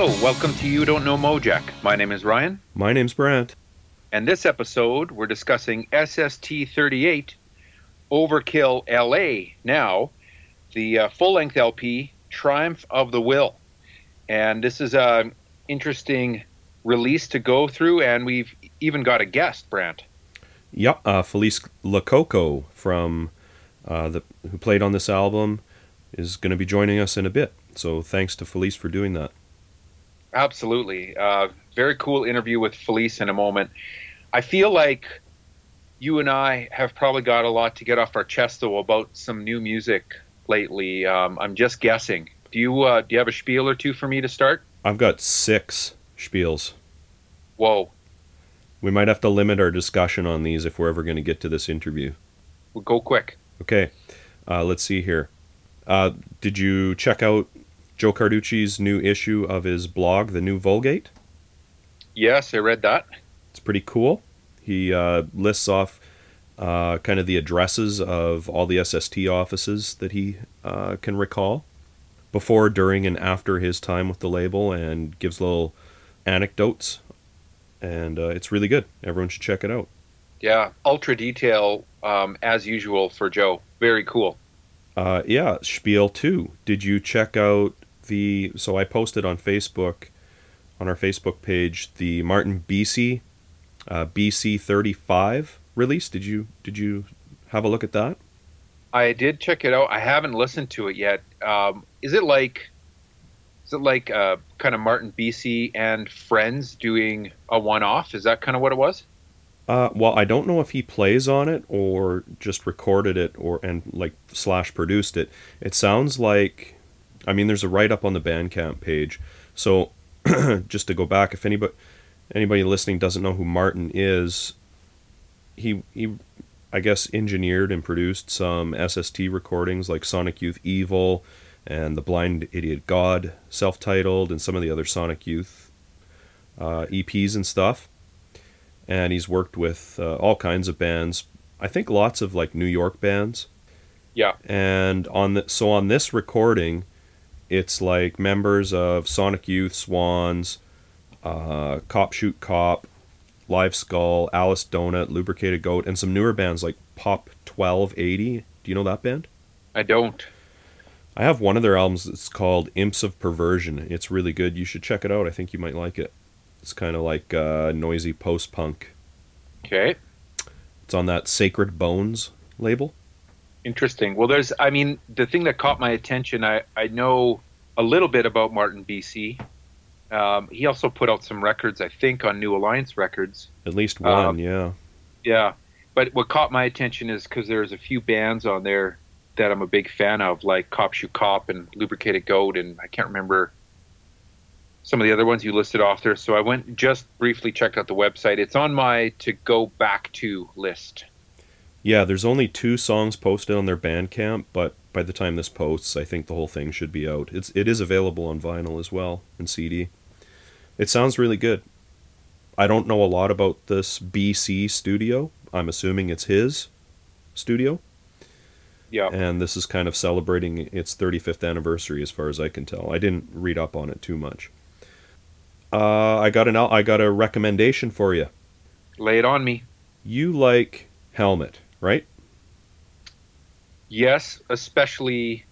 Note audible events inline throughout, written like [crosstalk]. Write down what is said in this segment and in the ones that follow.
Hello, welcome to You Don't Know Mojack. My name is Ryan, My name's Brant. and this episode we're discussing SST 38 Overkill LA now, the uh, full length LP Triumph of the Will. And this is an interesting release to go through, and we've even got a guest, Brant. Yep, uh, Felice Lococo from uh, the who played on this album is going to be joining us in a bit. So thanks to Felice for doing that. Absolutely. Uh, very cool interview with Felice in a moment. I feel like you and I have probably got a lot to get off our chest, though, about some new music lately. Um, I'm just guessing. Do you uh, do you have a spiel or two for me to start? I've got six spiels. Whoa, We might have to limit our discussion on these if we're ever going to get to this interview. we'll go quick. Okay, uh, let's see here. Uh, did you check out Joe Carducci's new issue of his blog, The New Vulgate? Yes, I read that. It's pretty cool. He uh, lists off uh, kind of the addresses of all the SST offices that he uh, can recall before, during, and after his time with the label and gives little anecdotes. And uh, it's really good. Everyone should check it out. Yeah, ultra detail um, as usual for Joe. Very cool. Uh, yeah, Spiel 2. Did you check out the. So I posted on Facebook, on our Facebook page, the Martin Bisi, uh, BC 35 release. Did you Did you have a look at that? I did check it out. I haven't listened to it yet. Um, is it like, is it like uh, kind of Martin Bisi and friends doing a one-off? Is that kind of what it was? Uh, well, I don't know if he plays on it or just recorded it or and like slash produced it. It sounds like, I mean, there's a write up on the Bandcamp page. So, [clears throat] just to go back, if anybody anybody listening doesn't know who Martin is, he he, I guess engineered and produced some SST recordings like Sonic Youth Evil and the Blind Idiot God self-titled and some of the other Sonic Youth uh, EPs and stuff and he's worked with uh, all kinds of bands. I think lots of like New York bands. Yeah. And on the, so on this recording, it's like members of Sonic Youth, Swans, uh, Cop Shoot Cop, Live Skull, Alice Donut, Lubricated Goat, and some newer bands like Pop Twelve Eighty. Do you know that band? I don't. I have one of their albums that's called Imps of Perversion. It's really good. You should check it out. I think you might like it. It's kind of like uh, noisy post punk. Okay. It's on that Sacred Bones label. Interesting. Well, there's, I mean, the thing that caught my attention, I, I know a little bit about Martin Bisi. Um, he also put out some records, I think, on New Alliance Records. At least one, Um, yeah. Yeah. But what caught my attention is because there's a few bands on there that I'm a big fan of, like Cop Shoot Cop and Lubricated Goat, and I can't remember some of the other ones you listed off there. So I went just briefly checked out the website. It's on my to go back to list. Yeah, there's only two songs posted on their Bandcamp, but by the time this posts, I think the whole thing should be out. It's it is available on vinyl as well and CD. It sounds really good. I don't know a lot about this BC studio. I'm assuming it's his studio, Yeah. and this is kind of celebrating its 35th anniversary, as far as I can tell. I didn't read up on it too much. Uh, I got an I got a recommendation for you. Lay it on me. You like Helmet, right? Yes, especially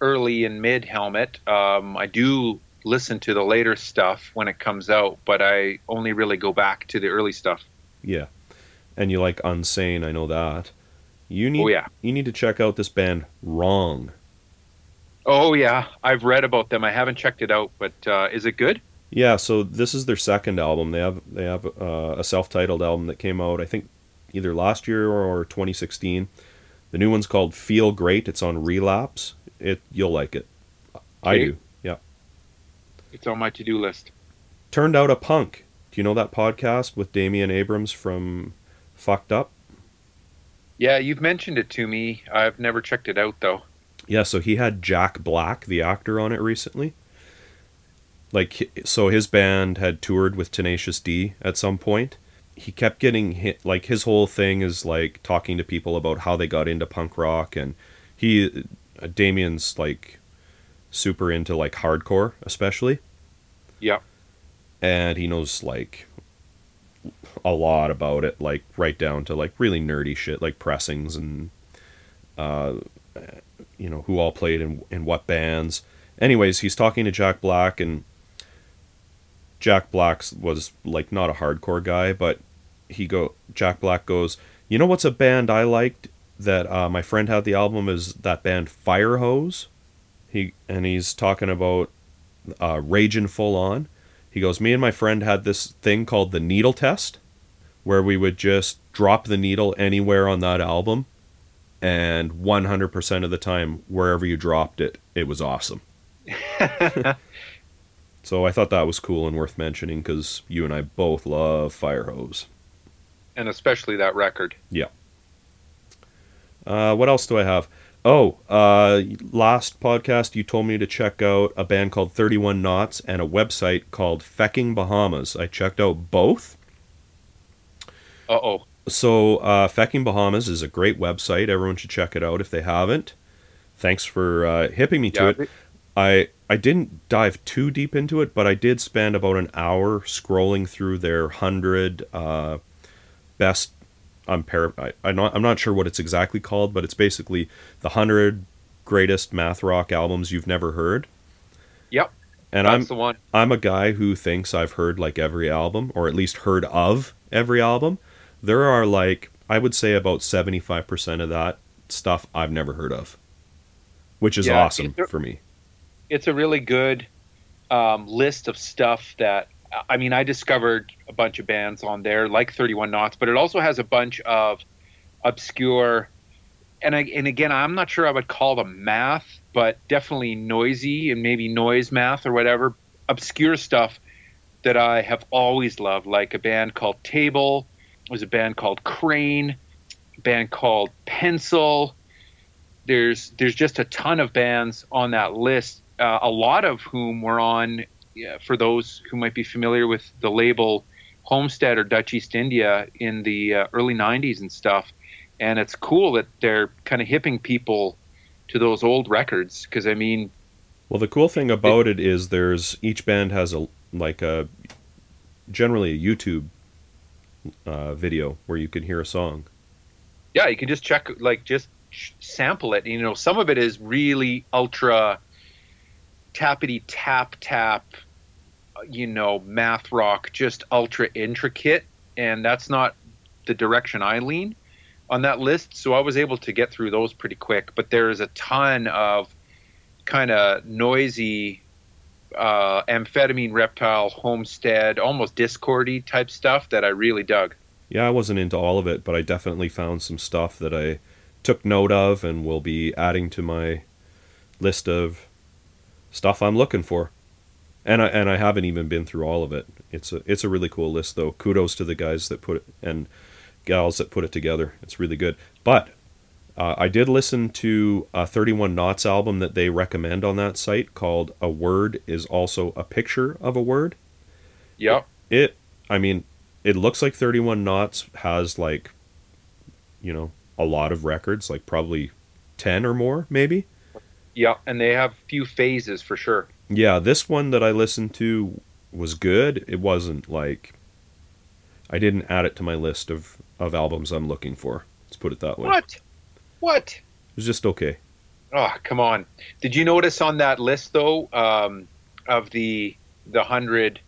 early and mid helmet. Um, I do listen to the later stuff when it comes out, but I only really go back to the early stuff. Yeah. And you like Unsane, I know that. You need Oh, yeah. you need to check out this band Wrong. Oh yeah, I've read about them. I haven't checked it out, but uh, is it good? Yeah, so this is their second album. They have they have uh, a self-titled album that came out I think either last year or 2016. The new one's called Feel Great. It's on Relapse. It you'll like it. I Okay. do. Yeah. It's on my to-do list. Turned out a punk. Do you know that podcast with Damian Abraham from Fucked Up? Yeah, you've mentioned it to me. I've never checked it out though. Yeah, so he had Jack Black, the actor, on it recently. Like, so his band had toured with Tenacious D at some point. He kept getting hit. Like, his whole thing is like talking to people about how they got into punk rock, and he, uh, Damian's like super into like hardcore, especially. Yeah. And he knows like a lot about it, like right down to like really nerdy shit, like pressings and uh, you know who all played in in what bands. Anyways, he's talking to Jack Black, and Jack Black was like not a hardcore guy, but he go Jack Black goes, you know what's a band I liked that uh, my friend had the album is that band Firehose. He and he's talking about uh, Raging Full On. He goes, me and my friend had this thing called the needle test, where we would just drop the needle anywhere on that album, and 100% of the time, wherever you dropped it, it was awesome. [laughs] so I thought that was cool and worth mentioning because you and I both love Firehose. And especially that record. Yeah. Uh, what else do I have? Oh, uh, last podcast you told me to check out a band called 31 Knots and a website called Fecking Bahamas. I checked out both. Uh oh. So, uh, Fecking Bahamas is a great website. Everyone should check it out if they haven't. Thanks for uh, hipping me to Yeah, it. I I didn't dive too deep into it, but I did spend about an hour scrolling through their hundred uh, best. I'm par- I, I'm not I'm not sure what it's exactly called, but it's basically the hundred greatest math rock albums you've never heard. Yep. And that's I'm the one. I'm a guy who thinks I've heard like every album, or at least heard of every album. There are like I would say about seventy five percent of that stuff I've never heard of, which is Yeah, awesome it- for me. It's a really good um, list of stuff that I mean. I discovered a bunch of bands on there, like 31 Knots, but it also has a bunch of obscure. And I, and again, I'm not sure I would call them math, but definitely noisy and maybe noise math or whatever obscure stuff that I have always loved, like a band called Table. There's a band called Crane, a band called Pencil. There's there's just a ton of bands on that list, uh, a lot of whom were on. Yeah, for those who might be familiar with the label Homestead or Dutch East India in the uh, early '90s and stuff, and it's cool that they're kind of hipping people to those old records because I mean, Well, the cool thing about it is there's each band has a like a generally a YouTube uh, video where you can hear a song. yeah, you can just check like just sh- sample it. You know, some of it is really ultra tappity tap tap, you know, math rock, just ultra intricate, and that's not the direction I lean on that list. So I was able to get through those pretty quick. But there is a ton of kind of noisy. Uh, amphetamine reptile homestead almost discordy type stuff that i really dug Yeah, I wasn't into all of it, but I definitely found some stuff that I took note of and will be adding to my list of stuff I'm looking for. And I and I haven't even been through all of it. It's a it's a really cool list though. Kudos to the guys that put it and gals that put it together. It's really good. But uh, I did listen to a 31 Knots album that they recommend on that site called "A Word Is Also a Picture of a Word." yep it i mean it looks like 31 knots has like you know a lot of records like probably 10 or more maybe Yeah, and they have few phases for sure. Yeah this one that i listened to was good it wasn't like i didn't add it to my list of of albums i'm looking for let's put it that way What? What? it was just okay Oh, come on. Did you notice on that list though, um, of the the hundred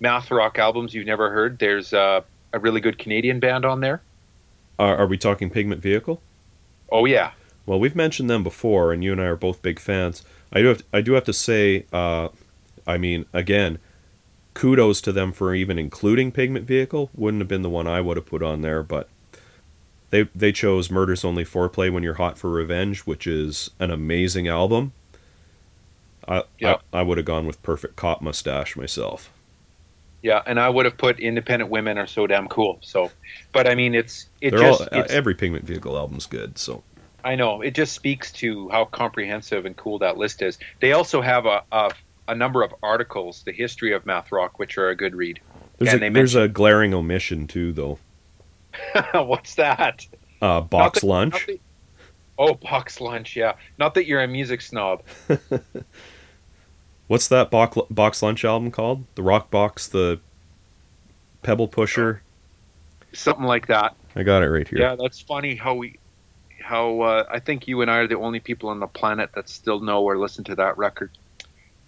math rock albums you've never heard? There's uh, a really good Canadian band on there. are, are we talking pigment vehicle Oh yeah, Well, we've mentioned them before, and you and I are both big fans. I do have I do have to say, uh, I mean, again, kudos to them for even including Pigment Vehicle. Wouldn't have been the one I would have put on there, but they they chose Murder's Only Foreplay When You're Hot for Revenge, which is an amazing album. I Yeah. I, I would have gone with Perfect Cop Mustache myself. yeah, and I would have put Independent Women are so damn cool. So, but I mean, it's it They're just all, uh, it's, every Pigment Vehicle album's good. So I know it just speaks to how comprehensive and cool that list is. They also have a a, a number of articles, the history of math rock, which are a good read. there's a, there's a glaring omission too, though. [laughs] What's that? Uh, Box that- Lunch. that- oh, box lunch. Yeah, not that you're a music snob. [laughs] What's that box, box lunch album called? The Rock Box, the Pebble Pusher. Something like that. I got it right here. Yeah, that's funny how we, how uh, I think you and I are the only people on the planet that still know or listen to that record.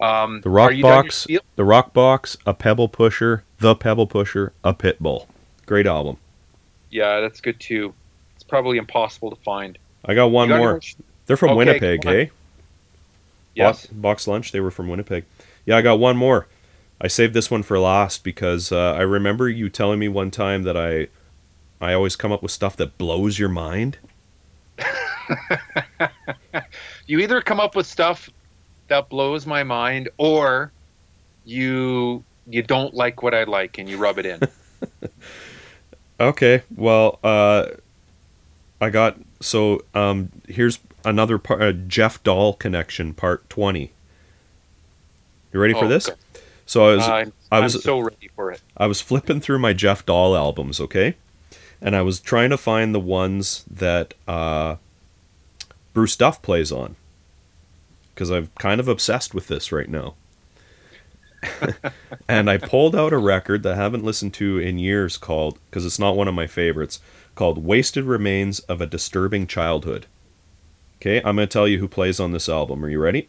Um, The Rock are you done your Box. The Rock Box, a Pebble Pusher, the Pebble Pusher, a pit bull. Great album. Yeah, that's good too. It's probably impossible to find. I got one got more. your- They're from Okay, Winnipeg, hey? eh? Yes. Box, box lunch. They were from Winnipeg. Yeah, I got one more. I saved this one for last because uh, I remember you telling me one time that I, I always come up with stuff that blows your mind. [laughs] You either come up with stuff that blows my mind, or you you don't like what I like and you rub it in. [laughs] Okay, well, uh, I got so um, here's another part. Uh, Jeff Dahl connection, part twenty. You ready for Oh, this? okay. So I was I'm, I I'm was- so ready for it. I was flipping through my Jeff Dahl albums, okay, and I was trying to find the ones that uh, Bruce Duff plays on, because I'm kind of obsessed with this right now. [laughs] and I pulled out a record that I haven't listened to in years called, because it's not one of my favorites, called Wasted Remains of a Disturbing Childhood. Okay, I'm going to tell you who plays on this album. Are you ready?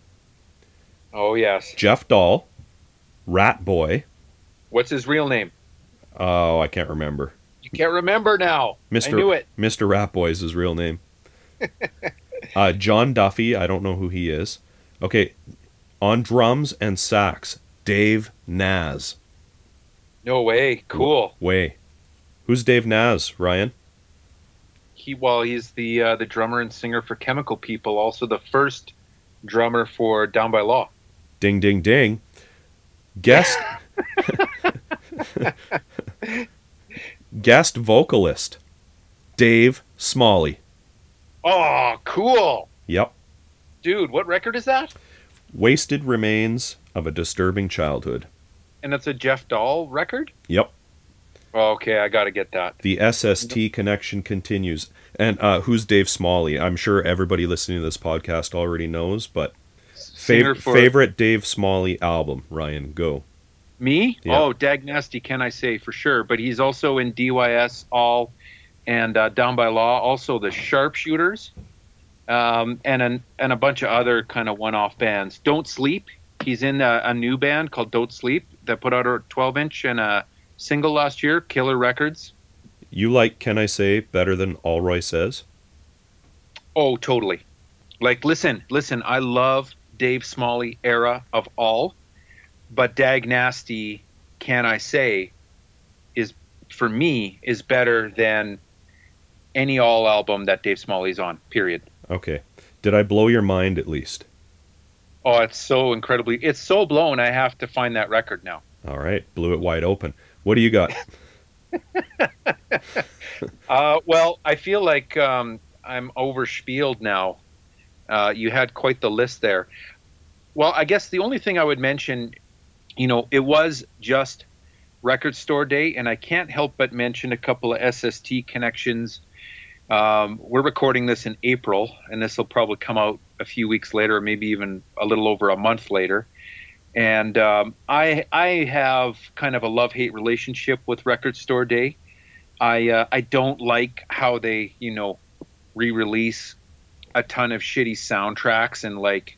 Oh yes. Jeff Dahl, Rat Boy. What's his real name? Oh, I can't remember. You can't remember now. Mr. I knew it. Mr. Rat Boy is his real name. [laughs] uh, John Duffy, I don't know who he is. Okay, on drums and sax, Dave Naz. No way. Cool. Way. Who's Dave Naz, Ryan? He well, he's the uh, the drummer and singer for Chemical People. Also the first drummer for Down by Law. Ding, ding, ding. Guest. [laughs] [laughs] Guest vocalist, Dave Smalley. Oh, cool, Yep. dude. What record is that? Wasted Remains of a Disturbing Childhood. And it's a Jeff Dahl record. Yep. Okay, I got to get that. The SST connection continues. And uh, who's Dave Smalley? I'm sure everybody listening to this podcast already knows, but fav- favorite Dave Smalley album, Ryan, go. Me? Yeah. Oh, Dag Nasty, can I say for sure? But he's also in DYS All and uh, Down by Law. Also the Sharpshooters, um, and an, and a bunch of other kind of one-off bands. Don't Sleep. He's in a, a new band called Don't Sleep that put out a 12-inch and a single last year, Killer Records. You like Can I Say better than Allroy Says? Oh, totally. Like, listen, listen. I love Dave Smalley era of all, but Dag Nasty, can I say, is for me is better than any all album that Dave Smalley's on. Period. Okay. Did I blow your mind at least? Oh, it's so incredibly. It's so blown. I have to find that record now. All right. Blew it wide open. What do you got? [laughs] [laughs] Uh, well, I feel like um, I'm overspieled now. Uh, you had quite the list there. Well, I guess the only thing I would mention, you know, it was just Record Store Day, and I can't help but mention a couple of SST connections. Um, we're recording this in April, and this will probably come out a few weeks later, or maybe even a little over a month later. And um, I I have kind of a love hate relationship with Record Store Day. I uh, I don't like how they you know re-release a ton of shitty soundtracks and like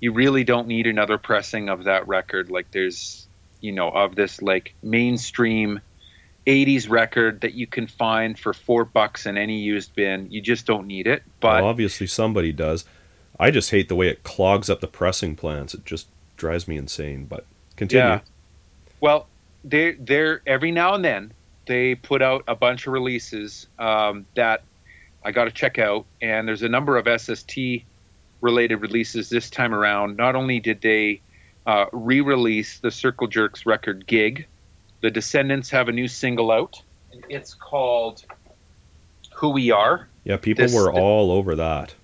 you really don't need another pressing of that record. Like there's you know of this like mainstream 80s record that you can find for four bucks in any used bin. You just don't need it. But well, obviously somebody does. I just hate the way it clogs up the pressing plants. It just drives me insane. But continue. Yeah. Well, they they're every now and then they put out a bunch of releases um, that I got to check out, and there's a number of SST related releases this time around. Not only did they uh, re-release the Circle Jerks record "Gig," the Descendents have a new single out. It's called "Who We Are." Yeah, people This- were all over that.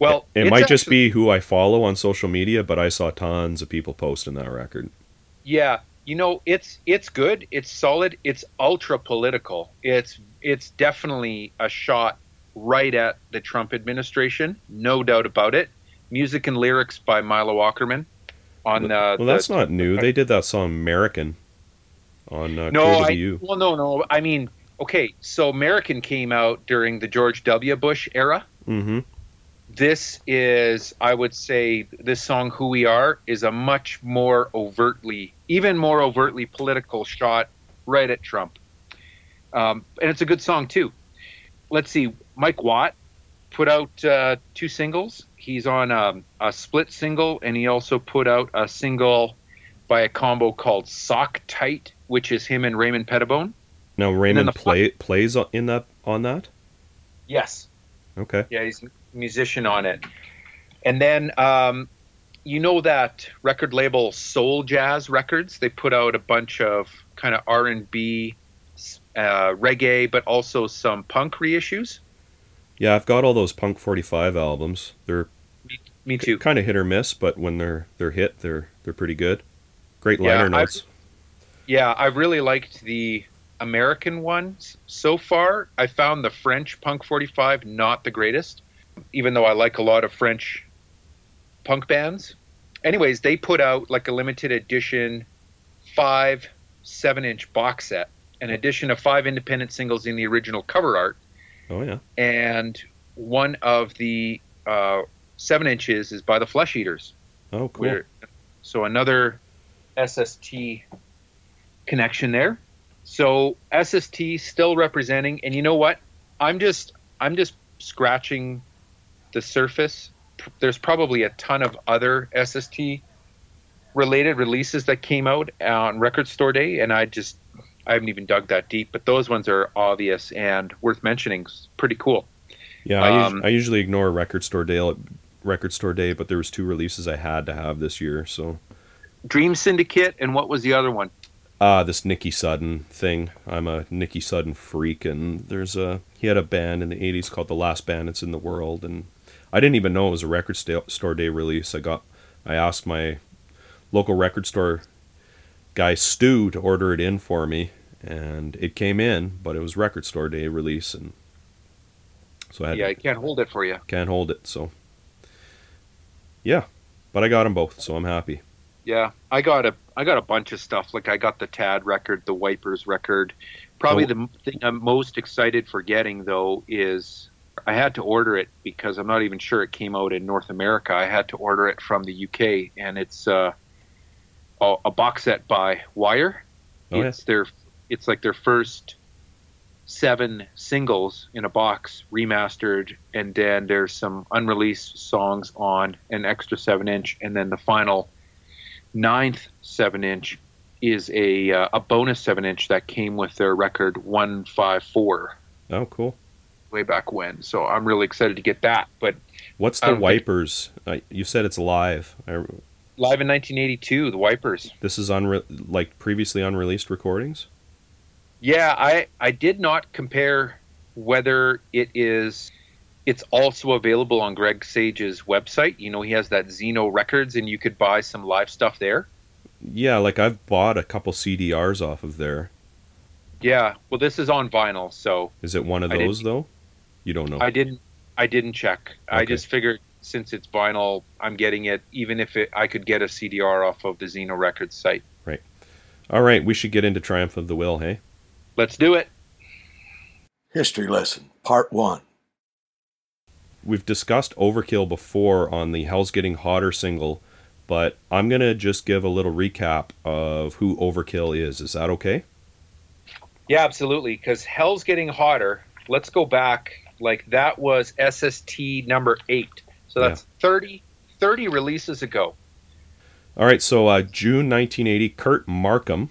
Well, It it's might just be who I follow on social media, but I saw tons of people posting that record. Yeah, you know, it's it's good. It's solid. It's ultra political. It's it's definitely a shot right at the Trump administration, no doubt about it. Music and lyrics by Milo Aukerman. on uh, well, that's the, not new. They did that song "American" on uh, no, I, well, no, no. I mean, okay, so American came out during the George W. Bush era. mm-hmm. This is, I would say, this song "Who We Are" is a much more overtly, even more overtly political shot right at Trump, um, and it's a good song too. Let's see, Mike Watt put out uh, two singles. He's on um, a split single, and he also put out a single by a combo called "Sock Tight," which is him and Raymond Pettibon. Now Raymond the play, plays on- in that on that. Yes, Okay. Yeah, he's a musician on it. And then um, you know that record label Soul Jazz Records? They put out a bunch of kind of R and B, uh, reggae, but also some punk reissues. Yeah, I've got all those Punk 45 albums. They're Me too. kind of hit or miss, but when they're they're hit, they're they're pretty good. Great Yeah, liner I- notes. Yeah, I really liked the American ones so far. I found the French Punk 45 not the greatest, even though I like a lot of French punk bands. Anyways, they put out like a limited edition five seven inch box set, an edition of five independent singles in the original cover art, Oh yeah. and one of the uh, seven inches is by the Flesh Eaters. Oh cool. So another SST connection there. So SST still representing, and you know what? I'm just I'm just scratching the surface. There's probably a ton of other SST related releases that came out on Record Store Day, and I just I haven't even dug that deep. But those ones are obvious and worth mentioning. It's pretty cool. Yeah, I, us- Um, I usually ignore Record Store Day, Record Store Day, but there was two releases I had to have this year. So, Dream Syndicate, and what was the other one? ah, this Nikki Sudden thing. I'm a Nikki Sudden freak, and there's a he had a band in the '80s called the Last Bandits in the World, and I didn't even know it was a Record Store Day release. I got I asked my local record store guy Stu to order it in for me, and it came in, but it was Record Store Day release, and so I had Yeah, I can't hold it for you. can't hold it. So, yeah, but I got them both, so I'm happy. Yeah, I got a I got a bunch of stuff. Like I got the Tad record, the Wipers record. Probably Oh. the thing I'm most excited for getting though is I had to order it because I'm not even sure it came out in North America. I had to order it from the UK, and it's uh, a, a box set by Wire. Oh, yeah. it's their it's like their first seven singles in a box remastered and then there's some unreleased songs on an extra seven inch and then the final ninth seven inch is a uh, a bonus seven inch that came with their record 154 Oh, cool. way back when so i'm really excited to get that but What's the think- Wipers? Uh, you said it's live. I, live in 1982 the wipers this is unre- like previously unreleased recordings. Yeah, I I did not compare whether it is it's also available on Greg Sage's website. You know, he has that Zeno Records and you could buy some live stuff there. Yeah, like I've bought a couple CDRs off of there. Yeah, well this is on vinyl, so Is it one of those though? You don't know. I didn't I didn't check. I just figured since it's vinyl, I'm getting it even if it I could get a CDR off of the Zeno Records site. Right. All right, we should get into Triumph of the Will, hey? Let's do it. History Lesson, Part 1. We've discussed Overkill before on the Hell's Getting Hotter single, but I'm going to just give a little recap of who Overkill is. Is that okay? Yeah, absolutely. Because hell's getting hotter. Let's go back. Like that was SST number eight. So that's 30, 30 releases ago. All right, so uh, June 1980, Kurt Markham,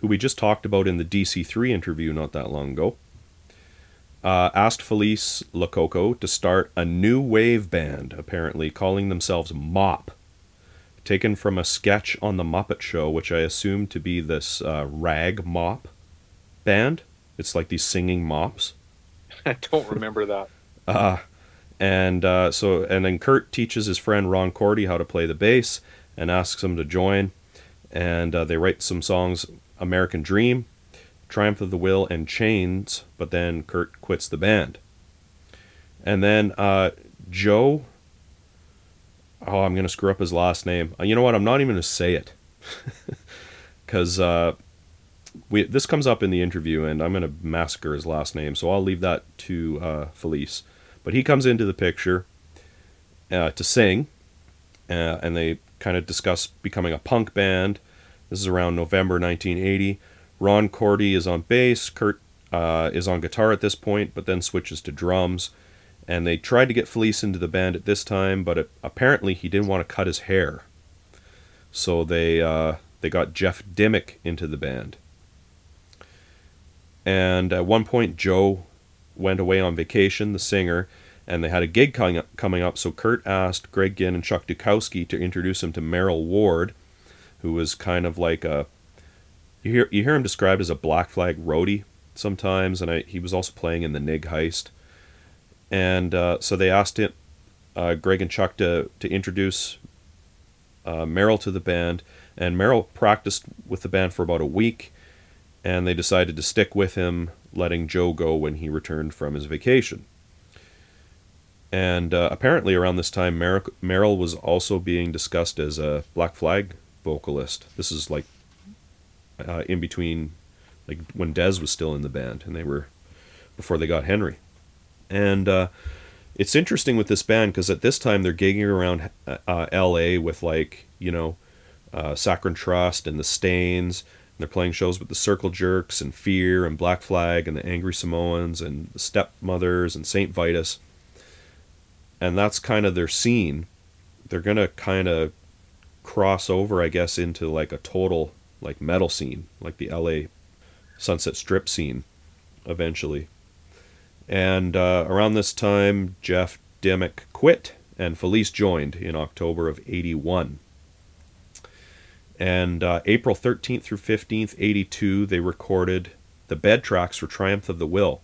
who we just talked about in the DC3 interview not that long ago, uh, asked Felice Lococo to start a new wave band, apparently calling themselves Mop, taken from a sketch on The Muppet Show, which I assume to be this uh, rag mop band. It's like these singing mops. [laughs] I don't remember that. [laughs] Uh, and uh, so, and then Kurt teaches his friend Ron Cordy how to play the bass and asks him to join. And uh, they write some songs American Dream, Triumph of the Will, and Chains, but then Kurt quits the band. And then uh, Joe, oh, I'm gonna screw up his last name. Uh, You know what? I'm not even gonna say it [laughs] because uh, we this comes up in the interview, and I'm gonna massacre his last name. So I'll leave that to uh, Felice. But he comes into the picture uh, to sing, uh, and they kind of discuss becoming a punk band. This is around November 1980. Ron Cordy is on bass. Kurt uh, is on guitar at this point, but then switches to drums. And they tried to get Felice into the band at this time, but it, apparently he didn't want to cut his hair. So they uh, they got Jeff Dimmick into the band. And at one point, Joe went away on vacation, the singer, and they had a gig coming up, coming up. So Kurt asked Greg Ginn and Chuck Dukowski to introduce him to Merrill Ward, who was kind of like a you hear you hear him described as a Black Flag roadie sometimes, and I, he was also playing in the Nig Heist. And uh, so they asked him, uh, Greg and Chuck to to introduce uh, Merrill to the band, and Merrill practiced with the band for about a week, and they decided to stick with him, letting Joe go when he returned from his vacation. And uh, apparently, around this time, Mer- Merrill was also being discussed as a Black Flag vocalist. This is like uh, in between, like when Dez was still in the band, and they were before they got Henry. And uh, it's interesting with this band because at this time they're gigging around uh, L.A. with like you know, uh, Saccharine Trust and the Stains. And they're playing shows with the Circle Jerks and Fear and Black Flag and the Angry Samoans and the Stepmothers and Saint Vitus. And that's kind of their scene. They're gonna kind of cross over, I guess, into like a total like metal scene, like the LA Sunset Strip scene, eventually. And uh, around this time, Jeff Dimmick quit, and Felice joined in October of '81. And uh, April 13th through 15th, 82, they recorded the bed tracks for Triumph of the Will.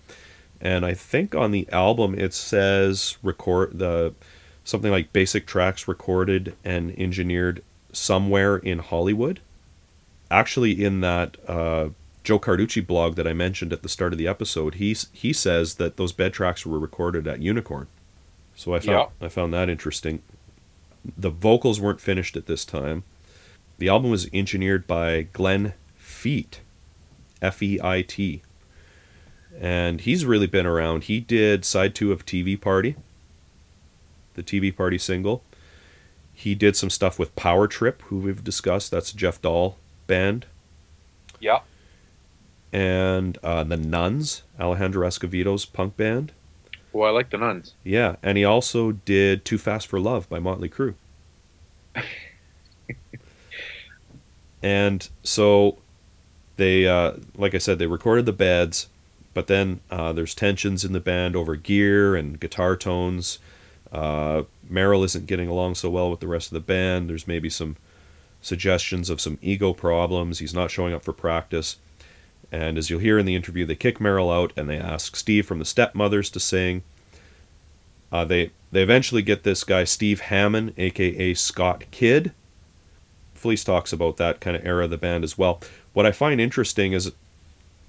And I think on the album it says record the something like basic tracks recorded and engineered somewhere in Hollywood. Actually, in that uh, Joe Carducci blog that I mentioned at the start of the episode, he he says that those bed tracks were recorded at Unicorn. So I found I found that interesting. The vocals weren't finished at this time. The album was engineered by Glenn Feit, F E I T. And he's really been around. He did side two of TV Party, the TV Party single. He did some stuff with Power Trip, who we've discussed. That's Jeff Dahl band. Yeah. And uh, the Nuns, Alejandro Escovedo's punk band. Oh, I like the nuns. Yeah, and he also did Too Fast for Love by Motley Crue. [laughs] and so they, uh, like I said, they recorded the beds, but then uh, there's tensions in the band over gear and guitar tones. Uh, Merrill isn't getting along so well with the rest of the band. There's maybe some suggestions of some ego problems. He's not showing up for practice. And as you'll hear in the interview, they kick Merrill out and they ask Steve from the Stepmothers to sing. Uh, they they eventually get this guy Steve Hammond, aka Scott Kidd. Felice talks about that kind of era of the band as well. What I find interesting is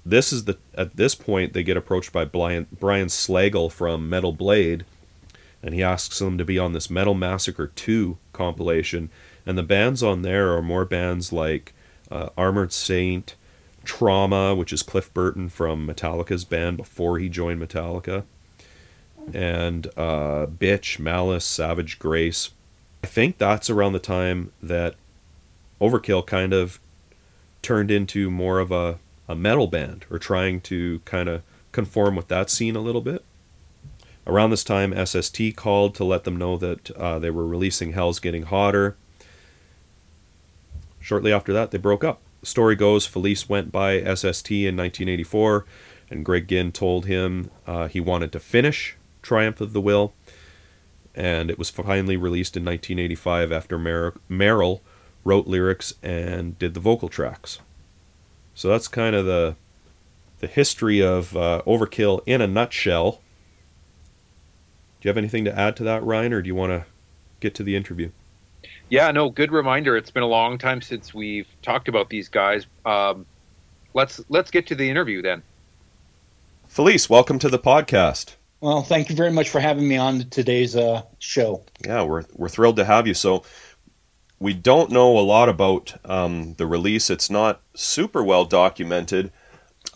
this is the at this point they get approached by Brian Brian Slagel from Metal Blade, and he asks them to be on this Metal Massacre 2 compilation. And the bands on there are more bands like uh, Armored Saint, Trauma, which is Cliff Burton from Metallica's band before he joined Metallica, and uh, Bitch, Malice, Savage Grace. I think that's around the time that Overkill kind of turned into more of a, a metal band or trying to kind of conform with that scene a little bit. Around this time, SST called to let them know that uh, they were releasing Hell's Getting Hotter. Shortly after that, they broke up. Story goes Felice went by SST in 1984, and Greg Ginn told him uh, he wanted to finish Triumph of the Will, and it was finally released in 1985 after Mer- Merrill wrote lyrics and did the vocal tracks. So that's kind of the the history of uh, Overkill in a nutshell. Do you have anything to add to that, Ryan, or do you want to get to the interview? Yeah, no, good reminder. It's been a long time since we've talked about these guys. Um, let's let's get to the interview then. Felice, welcome to the podcast. Well, thank you very much for having me on today's uh, show. Yeah, we're we're thrilled to have you. So we don't know a lot about um, the release. It's not super well documented.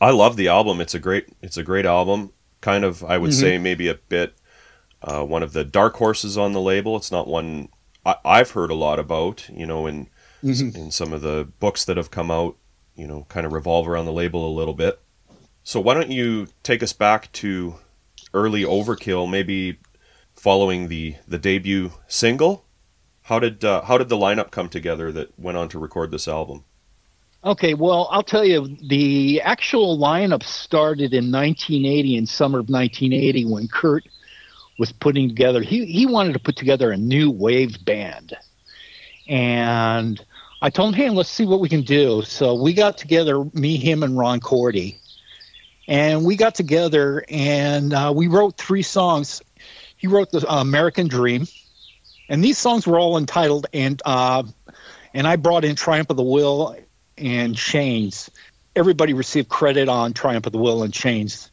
I love the album. It's a great it's a great album. Kind of, I would mm-hmm. say maybe a bit uh, one of the dark horses on the label. It's not one I, have heard a lot about. You know, in mm-hmm. in some of the books that have come out. You know, kind of revolve around the label a little bit. So why don't you take us back to early Overkill, maybe following the the debut single? How did uh, how did the lineup come together that went on to record this album? Okay, well, I'll tell you, the actual lineup started in 1980, in summer of 1980, when Kurt was putting together. He he wanted to put together a new wave band, and I told him, "Hey, let's see what we can do." So we got together, me, him, and Ron Cordy, and we got together and uh, we wrote three songs. He wrote the uh, American Dream, and these songs were all entitled and uh, and I brought in Triumph of the Will and Chains. Everybody received credit on Triumph of the Will and Chains.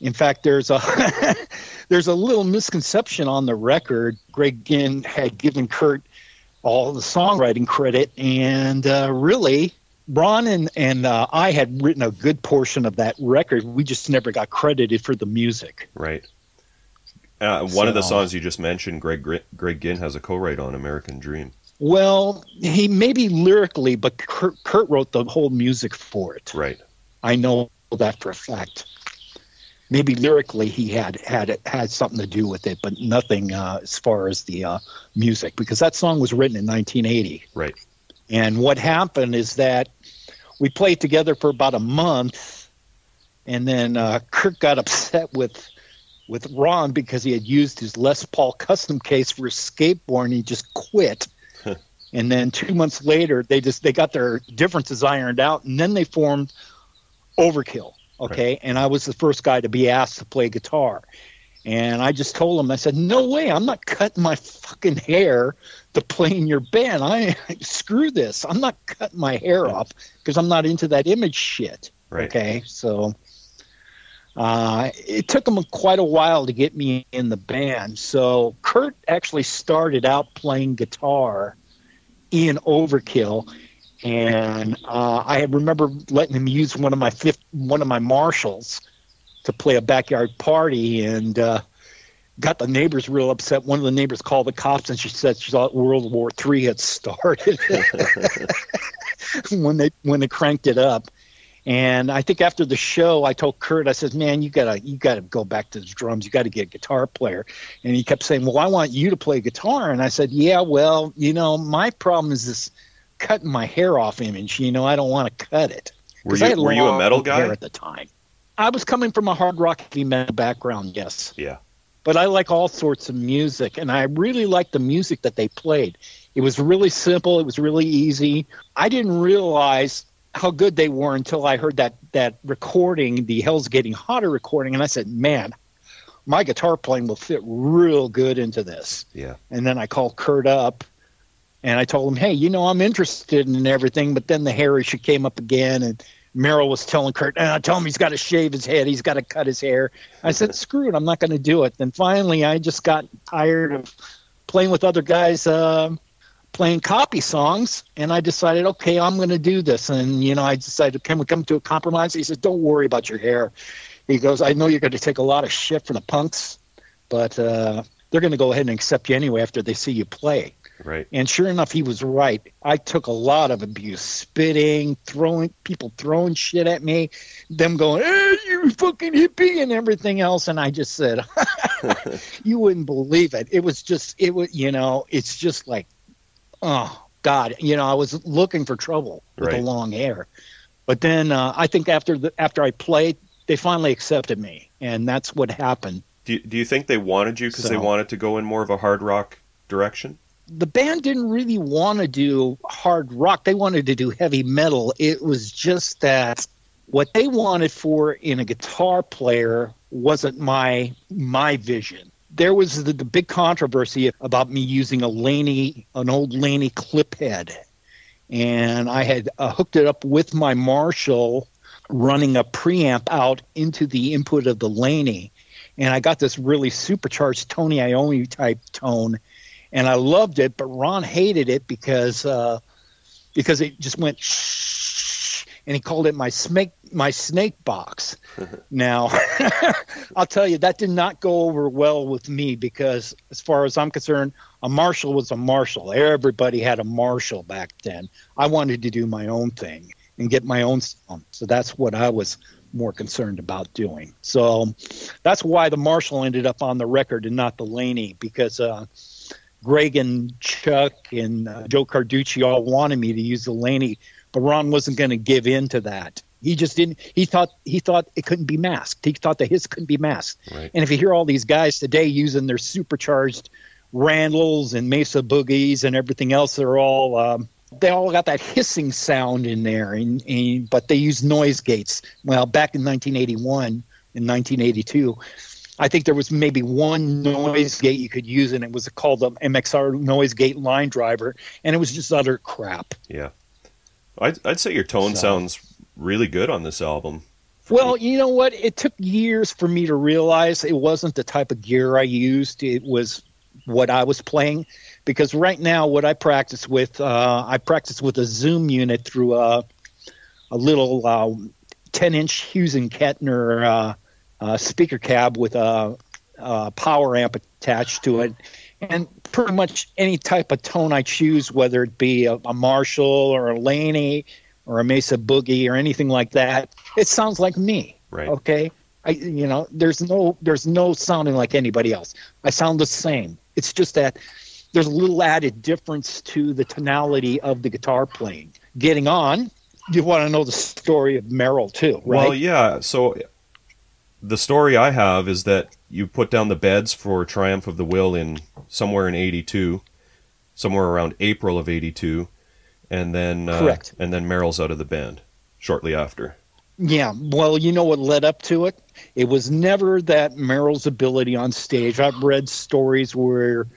In fact, there's a [laughs] there's a little misconception on the record. Greg Ginn had given Kurt all the songwriting credit, and uh, really, Ron and, and uh, I had written a good portion of that record. We just never got credited for the music. Right. Uh, one so, of the songs you just mentioned, Greg Greg Ginn has a co-write on "American Dream." Well, he maybe lyrically, but Kurt, Kurt wrote the whole music for it. Right. I know that for a fact. Maybe lyrically he had had it had something to do with it, but nothing uh, as far as the uh, music because that song was written in 1980. Right. And what happened is that we played together for about a month, and then uh, Kirk got upset with with Ron because he had used his Les Paul custom case for his skateboard, and he just quit. and then two months later, they just they got their differences ironed out, and then they formed Overkill. Okay, right. and I was the first guy to be asked to play guitar. And I just told him, I said, no way, I'm not cutting my fucking hair to play in your band. I [laughs] screw this. I'm not cutting my hair off because I'm not into that image shit. Right. Okay, so uh, it took him quite a while to get me in the band. So Kurt actually started out playing guitar in Overkill, and uh, I remember letting him use one of my fifth, one of my Marshalls to play a backyard party, and uh, got the neighbors real upset. One of the neighbors called the cops, and she said she thought World War III had started [laughs] when they when they cranked it up. And I think after the show, I told Kurt, I said, "Man, you gotta you gotta go back to the drums. You got to get a guitar player." And he kept saying, "Well, I want you to play guitar." And I said, "Yeah, well, you know, my problem is this cutting my hair off image. You know, I don't want to cut it." Were you, were you a metal guy at the time? I was coming from a hard rock heavy metal background, yes. Yeah but I like all sorts of music, and I really like the music that they played. It was really simple. It was really easy. I didn't realize how good they were until I heard that that recording, the Hell's Getting Hotter recording, and I said, "Man, my guitar playing will fit real good into this." Yeah. And then I called Kurt up, and I told him, "Hey, you know, I'm interested in everything," but then the hair issue came up again, and Merrill was telling Kurt, uh, tell him he's got to shave his head, he's got to cut his hair. I said, screw it, I'm not going to do it. Then finally, I just got tired of playing with other guys uh, playing copy songs, and I decided, okay, I'm going to do this. And you know, I decided, can we come to a compromise? He said, don't worry about your hair. He goes, I know you're going to take a lot of shit from the punks, but uh, they're going to go ahead and accept you anyway after they see you play. Right. And sure enough, he was right. I took a lot of abuse, spitting, throwing people throwing shit at me, them going, "Hey, you fucking hippie," and everything else. And I just said, [laughs] "You wouldn't believe it." It was just, it was, you know, it's just like, oh God, you know, I was looking for trouble with right. the long hair. But then uh, I think after the after I played, they finally accepted me, and that's what happened. Do you, do you think they wanted you because so, they wanted to go in more of a hard rock direction? The band didn't really want to do hard rock. They wanted to do heavy metal. It was just that what they wanted for in a guitar player wasn't my my vision. There was the, the big controversy about me using a Laney, an old Laney clip head, and I had uh, hooked it up with my Marshall, running a preamp out into the input of the Laney and I got this really supercharged Tony Iommi type tone, and I loved it. But Ron hated it because uh, because it just went shh, and he called it my snake my snake box. [laughs] now, [laughs] I'll tell you that did not go over well with me because, as far as I'm concerned, a Marshall was a Marshall. Everybody had a Marshall back then. I wanted to do my own thing and get my own sound, so that's what I was more concerned about doing. So that's why the Marshall ended up on the record and not the Laney because. Uh, Greg and Chuck and uh, Joe Carducci all wanted me to use the Laney, but Ron wasn't going to give in to that. He just didn't. He thought he thought it couldn't be masked. He thought that his couldn't be masked. Right. And if you hear all these guys today using their supercharged Randalls and Mesa Boogies and everything else, they're all um, they all got that hissing sound in there, and, and but they use noise gates. Well, back in 1981 and 1982 I think there was maybe one noise gate you could use, and it was called the MXR noise gate line driver, and it was just utter crap. Yeah, I'd, I'd say your tone So- sounds really good on this album. Well, you know what? It took years for me to realize it wasn't the type of gear I used. It was what I was playing. Because right now, what I practice with, uh, I practice with a Zoom unit through a, a little uh, 10 inch Hughes and Kettner uh, uh, speaker cab with a, a power amp attached to it. And pretty much any type of tone I choose, whether it be a, a Marshall or a Laney or a Mesa Boogie or anything like that, it sounds like me. Right. Okay. I, you know, there's no, there's no sounding like anybody else. I sound the same. It's just that there's a little added difference to the tonality of the guitar playing. Getting on, you want to know the story of Merrill too, right? Well, yeah. So the story I have is that you put down the beds for Triumph of the Will in somewhere in '82, somewhere around April of '82, and then uh, Correct. and then Merrill's out of the band shortly after. Yeah, well, you know what led up to it? It was never that Merrill's ability on stage. I've read stories where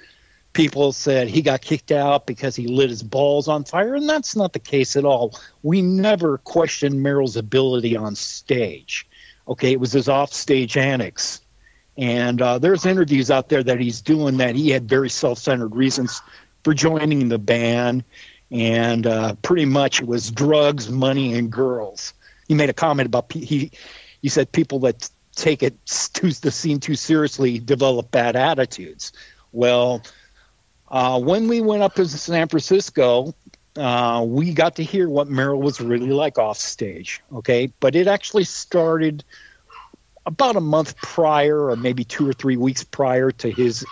people said he got kicked out because he lit his balls on fire, and that's not the case at all. We never questioned Merrill's ability on stage. Okay, it was his off-stage annex. And uh, there's interviews out there that he's doing that he had very self-centered reasons for joining the band, and uh, pretty much it was drugs, money, and girls he made a comment about he he said people that take it too, the scene too seriously develop bad attitudes. Well, uh, when we went up to San Francisco, uh, we got to hear what Merrill was really like off stage. Okay, but it actually started about a month prior, or maybe two or three weeks prior to his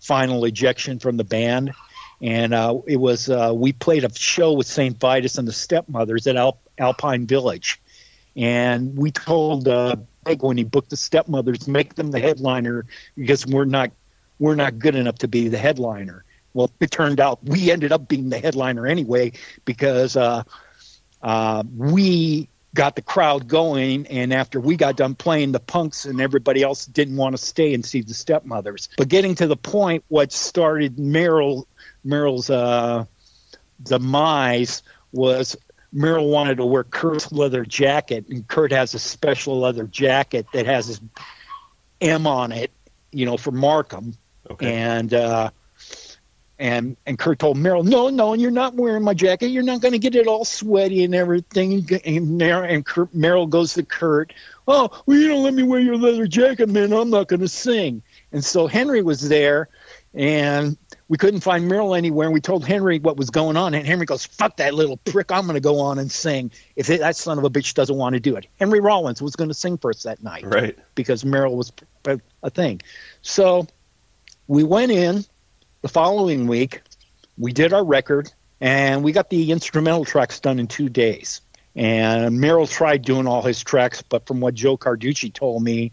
final ejection from the band. And uh, it was uh, we played a show with St. Vitus and the Stepmothers at Al- Alpine Village, and we told uh, Greg when he booked the Stepmothers, make them the headliner because we're not we're not good enough to be the headliner. Well, it turned out we ended up being the headliner anyway because uh, uh, we got the crowd going, and after we got done playing, the punks and everybody else didn't want to stay and see the Stepmothers. But getting to the point, what started Merrill Merrill's uh, demise was Merrill wanted to wear Kurt's leather jacket, and Kurt has a special leather jacket that has his M on it, you know, for Markham. Okay. And uh, and and Kurt told Merrill, "No, no, you're not wearing my jacket. You're not going to get it all sweaty and everything." And, Merrill, and Kurt, Merrill goes to Kurt, "Oh, well, you don't let me wear your leather jacket, man. I'm not going to sing." And so Henry was there, and we couldn't find Merrill anywhere. And we told Henry what was going on, and Henry goes, "Fuck that little prick! I'm going to go on and sing if it, that son of a bitch doesn't want to do it." Henry Rollins was going to sing for us that night Right. because Merrill was a thing. So we went in the following week. We did our record, and we got the instrumental tracks done in two days. And Merrill tried doing all his tracks, but from what Joe Carducci told me,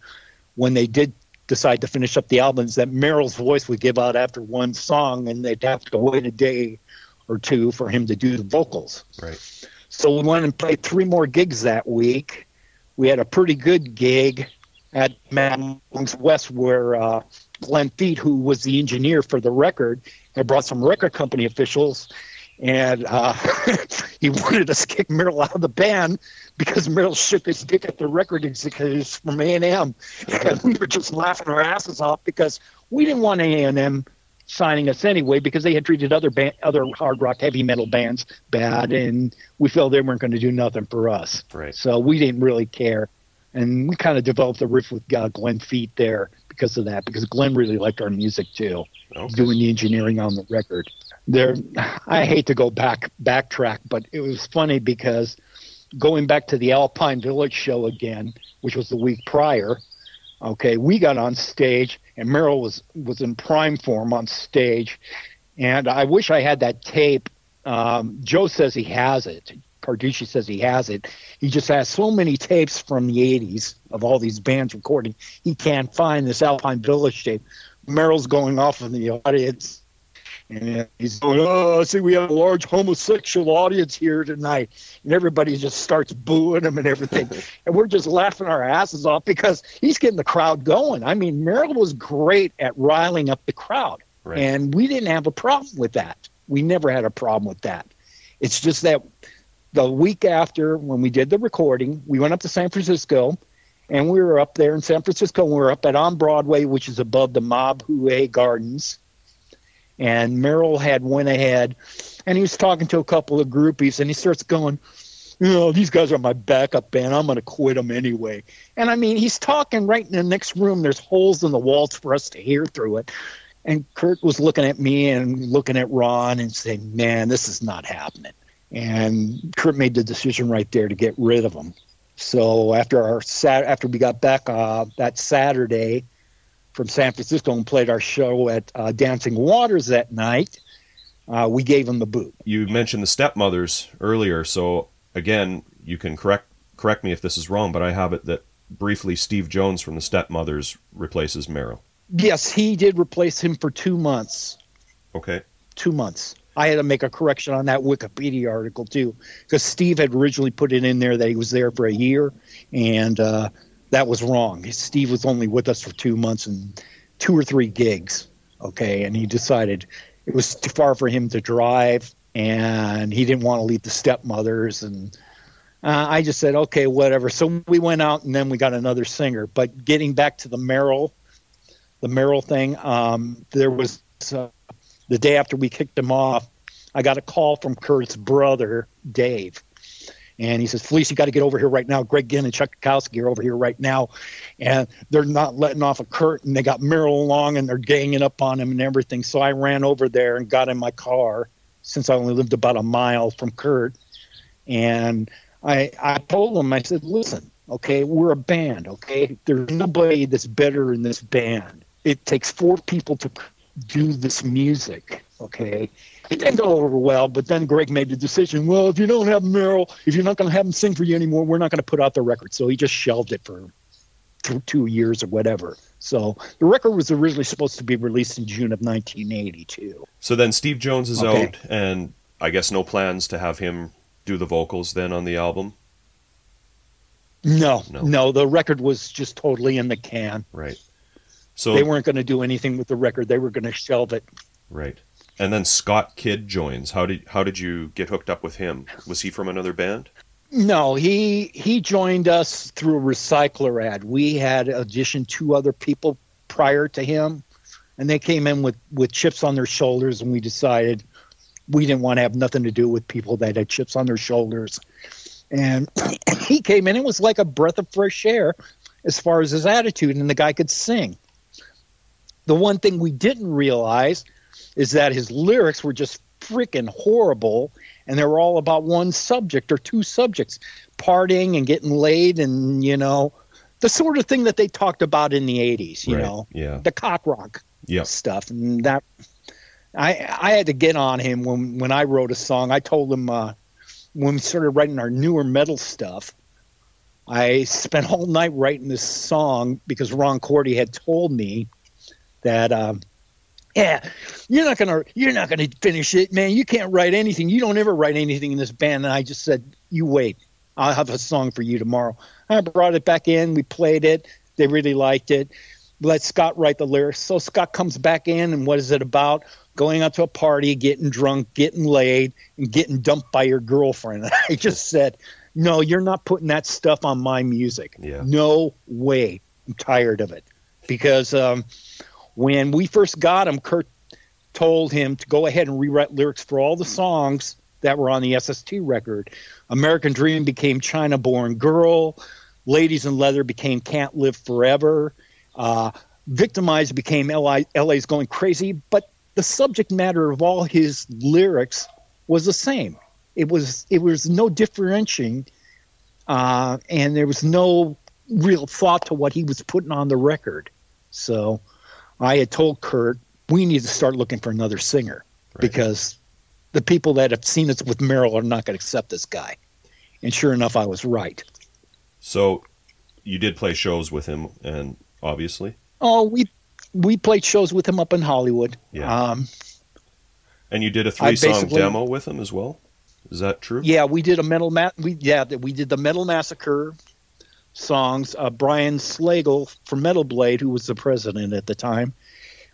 when they did decide to finish up the albums, that Merrill's voice would give out after one song, and they'd have to wait a day or two for him to do the vocals. Right. So we went and played three more gigs that week. We had a pretty good gig at Madden's West where uh, Glenn Feit, who was the engineer for the record, had brought some record company officials and uh, [laughs] he wanted us to kick Merrill out of the band because Merrill shook his dick at the record executives from A and M, and we were just laughing our asses off because we didn't want A and M signing us anyway because they had treated other band, other hard rock heavy metal bands bad, and we felt they weren't going to do nothing for us. Right. So we didn't really care, and we kind of developed a riff with uh, Glenn Feit there because of that because Glenn really liked our music too, Okay. doing the engineering on the record. There, I hate to go back backtrack, but it was funny because going back to the Alpine Village show again, which was the week prior. Okay, we got on stage and Merrill was was in prime form on stage, and I wish I had that tape. Um, Joe says he has it. Carducci says he has it. He just has so many tapes from the '80s of all these bands recording. He can't find this Alpine Village tape. Merrill's going off in the audience and he's going, oh, I see we have a large homosexual audience here tonight. And everybody just starts booing him and everything. [laughs] and we're just laughing our asses off because he's getting the crowd going. I mean, Merrill was great at riling up the crowd. Right. And we didn't have a problem with that. We never had a problem with that. It's just that the week after when we did the recording, we went up to San Francisco and we were up there in San Francisco. And we were up at On Broadway, which is above the Mabuhay Gardens and Merrill had went ahead and he was talking to a couple of groupies and he starts going, you know, these guys are my backup band. I'm going to quit them anyway. And I mean, he's talking right in the next room. There's holes in the walls for us to hear through it. And Kurt was looking at me and looking at Ron and saying, man, this is not happening. And Kurt made the decision right there to get rid of them. So after our sat after we got back uh, that Saturday, from San Francisco and played our show at uh, Dancing Waters that night, uh, we gave him the boot. You mentioned the stepmothers earlier, so again, you can correct correct me if this is wrong, but I have it that briefly Steve Jones from the stepmothers replaces Merrill. Yes, he did replace him for two months. Okay. Two months. I had to make a correction on that Wikipedia article too, because Steve had originally put it in there that he was there for a year, and uh, that was wrong. Steve was only with us for two months and two or three gigs. Okay, and he decided it was too far for him to drive, and he didn't want to leave the stepmothers. And uh, I just said, okay, whatever. So we went out, and then we got another singer. But getting back to the Merrill, the Merrill thing, um, there was uh, the day after we kicked him off. I got a call from Kurt's brother, Dave and he says, Felice, you got to get over here right now. Greg Ginn and Chuck Dukowski are over here right now. And they're not letting off a curtain. They got Merrill along and they're ganging up on him and everything. So I ran over there and got in my car since I only lived about a mile from Kurt. And I, I told him, I said, listen, okay, we're a band, okay? There's nobody that's better in this band. It takes four people to do this music, okay? It didn't go over well, but then Greg made the decision. Well, if you don't have Merrill, if you're not going to have him sing for you anymore, we're not going to put out the record. So he just shelved it for th- two years or whatever. So the record was originally supposed to be released in June of 1982. So then Steve Jones is Okay. out, and I guess no plans to have him do the vocals then on the album. No, No. no, the record was just totally in the can. Right. So They weren't going to do anything with the record. They were going to shelve it. right. And then Scott Kidd joins. How did how did you get hooked up with him? Was he from another band? No, he he joined us through a recycler ad. We had auditioned two other people prior to him, and they came in with with chips on their shoulders, and we decided we didn't want to have nothing to do with people that had chips on their shoulders. And [coughs] he came in; it was like a breath of fresh air, as far as his attitude, and the guy could sing. The one thing we didn't realize is that his lyrics were just freaking horrible and they were all about one subject or two subjects partying and getting laid and you know the sort of thing that they talked about in the 80s you Right. know Yeah. the cock rock Yep. stuff and that i i had to get on him when when i wrote a song i told him uh when we started writing our newer metal stuff i spent all [laughs] night writing this song because ron cordy had told me that um yeah, you're not gonna you're not gonna finish it, man. You can't write anything. You don't ever write anything in this band. And I just said, you wait. I'll have a song for you tomorrow. I brought it back in. We played it. They really liked it. let Scott write the lyrics. So Scott comes back in, and what is it about? Going out to a party, getting drunk, getting laid, and getting dumped by your girlfriend. [laughs] I just said, no, you're not putting that stuff on my music. Yeah. No way. I'm tired of it. Because um, when we first got him, Kurt told him to go ahead and rewrite lyrics for all the songs that were on the SST record. American Dream became China Born Girl. Ladies in Leather became Can't Live Forever. Uh, Victimized became LA, LA's Going Crazy. But the subject matter of all his lyrics was the same. It was it was no differentiating, uh, and there was no real thought to what he was putting on the record. So I had told Kurt we need to start looking for another singer Right. because the people that have seen us with Merrill are not going to accept this guy. And sure enough, I was right. So you did play shows with him, and obviously, Oh, we we played shows with him up in Hollywood. Yeah. Um, and you did a three-song demo with him as well. Is that true? yeah, we did a metal ma- we yeah we did the Metal Massacre songs. Uh, Brian Slagel from Metal Blade, who was the president at the time,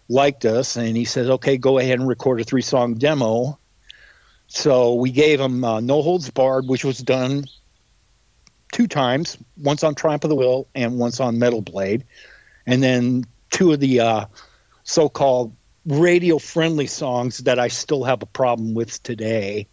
liked us, and he said, "Okay, go ahead and record a three-song demo." So we gave him uh, No Holds Barred, which was done two times, once on Triumph of the Will and once on Metal Blade, and then two of the uh, so-called radio-friendly songs that I still have a problem with today,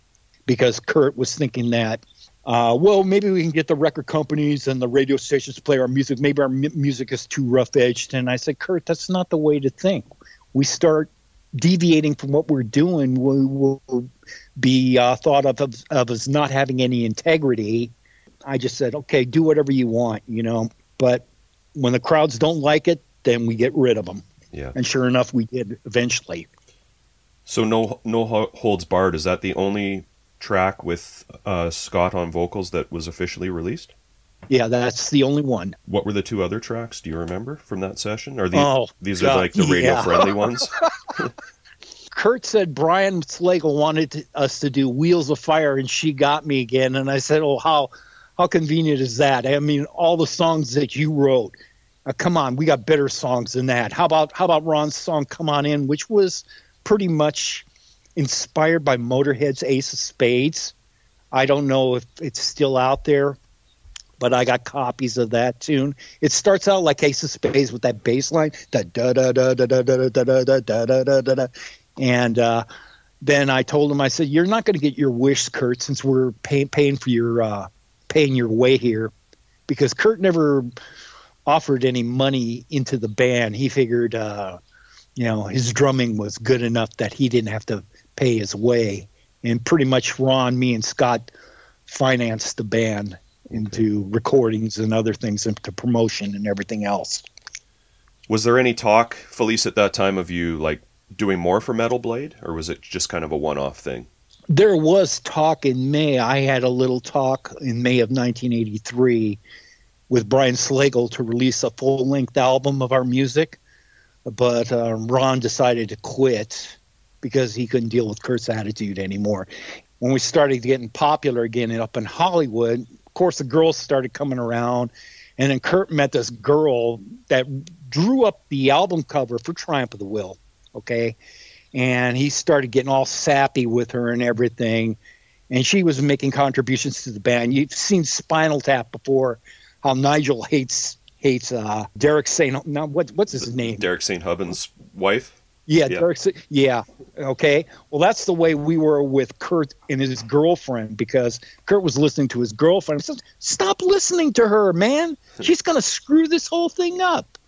because Kurt was thinking that. Uh, well, maybe we can get the record companies and the radio stations to play our music. Maybe our mu- music is too rough edged. And I said, Kurt, that's not the way to think. We start deviating from what we're doing, we will be uh, thought of, of of as not having any integrity. I just said, okay, do whatever you want, you know. But when the crowds don't like it, then we get rid of them. Yeah. And sure enough, we did eventually. So no no holds barred. Is that the only track with uh, Scott on vocals that was officially released? Yeah, that's the only one. What were the two other tracks? Do you remember from that session? Are the, Oh, these God, are like the radio yeah. friendly ones? [laughs] [laughs] Kurt said Brian Slagel wanted to, us to do Wheels of Fire, and she got me again. And I said, "Oh, how how convenient is that? I mean, all the songs that you wrote. Uh, come on, we got better songs than that. How about how about Ron's song "Come On In," which was pretty much inspired by Motorhead's Ace of Spades. I don't know if it's still out there, but I got copies of that tune. It starts out like Ace of Spades with that bass line, da da da da da da da da da da da da. And uh, then I told him, I said, "You're not going to get your wish, Kurt, since we're pay- paying for your uh, paying your way here," because Kurt never offered any money into the band. He figured, uh, you know, his drumming was good enough that he didn't have to pay his way. And pretty much Ron, me, and Scott financed the band into recordings and other things, into promotion and everything else. was there any talk, Felice, at that time of you like doing more for Metal Blade, or was it just kind of a one off thing? There was talk in May. I had a little talk in May of 1983 with Brian Slagel to release a full length album of our music, but uh, Ron decided to quit because he couldn't deal with Kurt's attitude anymore. When we started getting popular again up in Hollywood, of course, the girls started coming around, and then Kurt met this girl that drew up the album cover for Triumph of the Will. Okay, and he started getting all sappy with her and everything. And she was making contributions to the band. You've seen Spinal Tap before, how Nigel hates hates uh, Derek Saint. Now, what, what's his name? Derek St. Hubbins' wife? Yeah, Yeah. Derek. Yeah. Okay. Well, that's the way we were with Kurt and his girlfriend because Kurt was listening to his girlfriend. Said, "Stop listening to her, man. She's going to screw this whole thing up."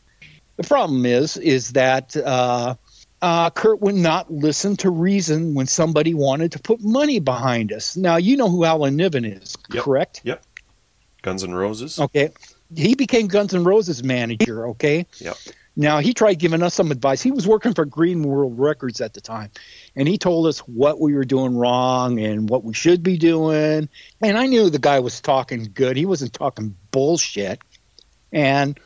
The problem is, is that uh, uh, Kurt would not listen to reason when somebody wanted to put money behind us. Now, you know who Alan Niven is, Yep. correct? Yep. Guns and Roses? Okay. He became Guns N' Roses manager, okay? Yep. Now, he tried giving us some advice. He was working for Green World Records at the time, and he told us what we were doing wrong and what we should be doing. And I knew the guy was talking good. He wasn't talking bullshit. And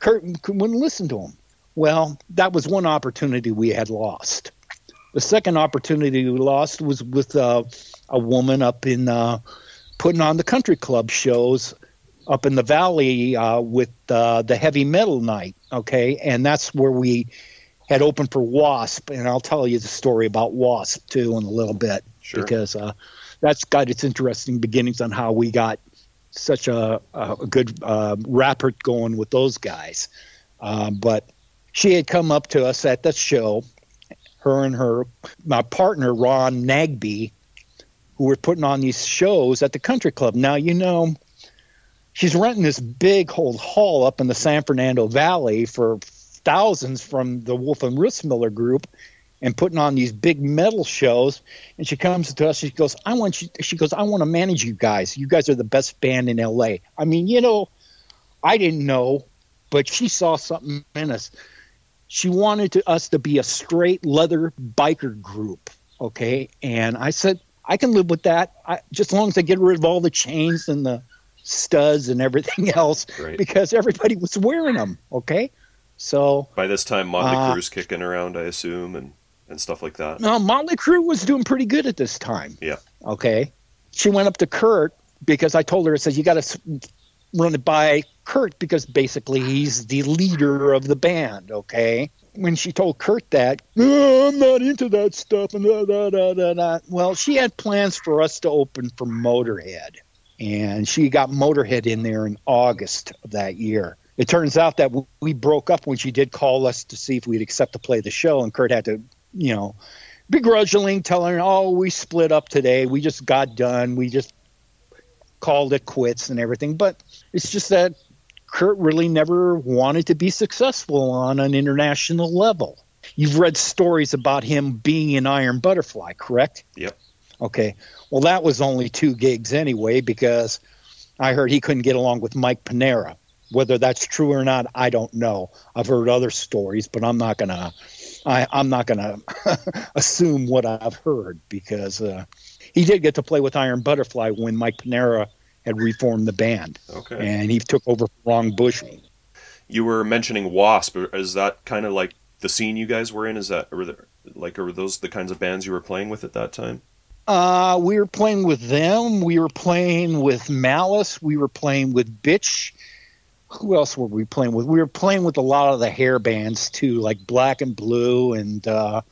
Kurt wouldn't listen to him. Well, that was one opportunity we had lost. The second opportunity we lost was with uh, a woman up in uh, putting on the country club shows up in the valley uh, with uh, the heavy metal night. Okay, and that's where we had opened for Wasp, and I'll tell you the story about Wasp too in a little bit Sure. because uh, that's got its interesting beginnings on how we got such a, a good uh, rapport going with those guys. Um, but she had come up to us at the show, her and her my partner Ron Nagby, who were putting on these shows at the country club. Now you know she's renting this big old hall up in the San Fernando Valley for thousands from the Wolf and Rissmiller group and putting on these big metal shows. And she comes to us she goes I want you she goes I want to manage you guys. You guys are the best band in LA I mean you know I didn't know but she saw something in us. She wanted to, us to be a straight leather biker group okay? And I said I can live with that. I, just as long as I get rid of all the chains and the studs and everything [laughs] else Right. because everybody was wearing them okay so By this time, Motley Uh, Crue's kicking around, I assume, and, and stuff like that. No, Motley Crue was doing pretty good at this time. Yeah. Okay. She went up to Kurt because I told her, I said, you got to run it by Kurt because basically he's the leader of the band. Okay. When she told Kurt that, "Oh, I'm not into that stuff. And da, da, da, da, da. Well, she had plans for us to open for Motorhead. And she got Motorhead in there in August of that year. It turns out that we broke up when she did call us to see if we'd accept to play the show, and Kurt had to, you know, begrudgingly telling her, "Oh, we split up today. We just got done. We just called it quits and everything." But it's just that Kurt really never wanted to be successful on an international level. You've read stories about him being in Iron Butterfly, correct? Yep. Okay. Well, that was only two gigs anyway because I heard he couldn't get along with Mike Pinera. Whether that's true or not, I don't know. I've heard other stories, but I'm not gonna. I, I'm not gonna [laughs] assume what I've heard because uh, he did get to play with Iron Butterfly when Mike Pinera had reformed the band, Okay. and he took over for Ron Bushy. You were mentioning Wasp. Is that kind of like the scene you guys were in? Is that or like are those the kinds of bands you were playing with at that time? Uh, we were playing with them. We were playing with Malice. We were playing with Bitch. Who else were we playing with? We were playing with a lot of the hair bands too, like Black and Blue and uh,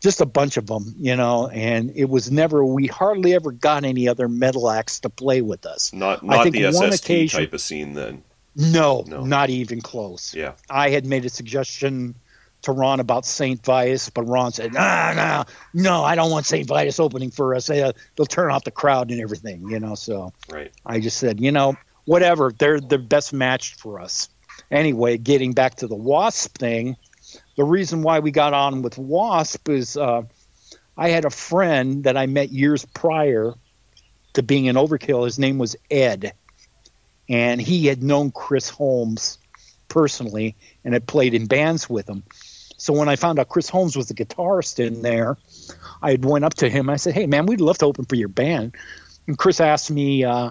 just a bunch of them, you know. And it was never. We hardly ever got any other metal acts to play with us. Not I not think the one SST occasion- type of scene then. No, No. not even close. Yeah. I had made a suggestion to Ron about St. Vitus, but Ron said, "No, no, no, I don't want St. Vitus opening for us. They, uh, they'll turn off the crowd and everything, you know." So Right. I just said, you know, whatever. They're the best matched for us. Anyway, getting back to the Wasp thing, the reason why we got on with Wasp is uh, I had a friend that I met years prior to being an Overkill. His name was Ed, and he had known Chris Holmes personally and had played in bands with him. So when I found out Chris Holmes was the guitarist in there, I went up to him. I said, "Hey, man, we'd love to open for your band." And Chris asked me, uh,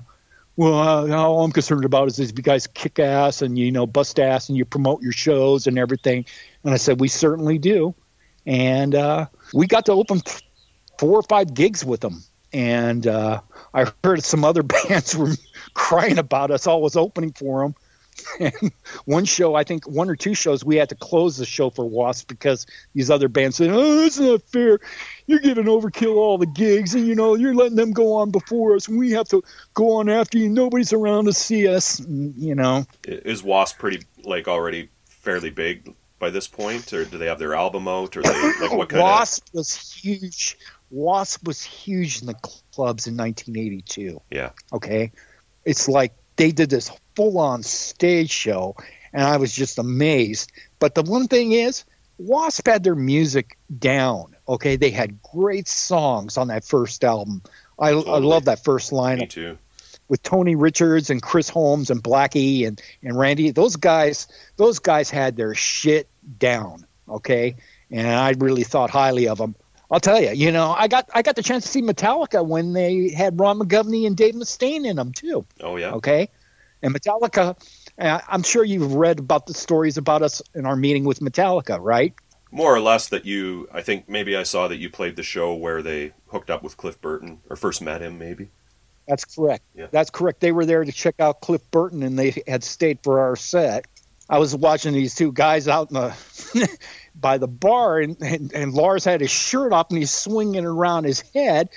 "Well, uh, all I'm concerned about is you guys kick ass and you know bust ass and you promote your shows and everything." And I said, "We certainly do." And uh, we got to open four or five gigs with them. And uh, I heard some other [laughs] bands were crying about us always opening for them. And one show, I think one or two shows, we had to close the show for Wasp because these other bands said, "Oh, that's not fair. You're giving Overkill all the gigs, and you know you're letting them go on before us, and we have to go on after you. Nobody's around to see us, mm, you know." Is Wasp pretty like already fairly big by this point, or do they have their album out, or they like what [coughs] kind Wasp was huge. Wasp was huge in the clubs in 1982. Yeah. Okay. It's like they did this full on stage show, and I was just amazed. But the one thing is, Wasp had their music down. Okay. They had great songs on that first album. I, I love that first of? line Me too. with Tony Richards and Chris Holmes and Blackie and, and Randy. Those guys, those guys had their shit down. Okay, and I really thought highly of them. I'll tell you, you know, I got I got the chance to see Metallica when they had Ron McGovney and Dave Mustaine in them too. Oh yeah. Okay, and Metallica. uh, I'm sure you've read about the stories about us in our meeting with Metallica, right? More or less that you. I think maybe I saw that you played the show where they hooked up with Cliff Burton or first met him. Maybe. That's correct. Yeah. That's correct. They were there to check out Cliff Burton, and they had stayed for our set. I was watching these two guys out in the [laughs] by the bar, and, and, and Lars had his shirt off, and he's swinging around his head,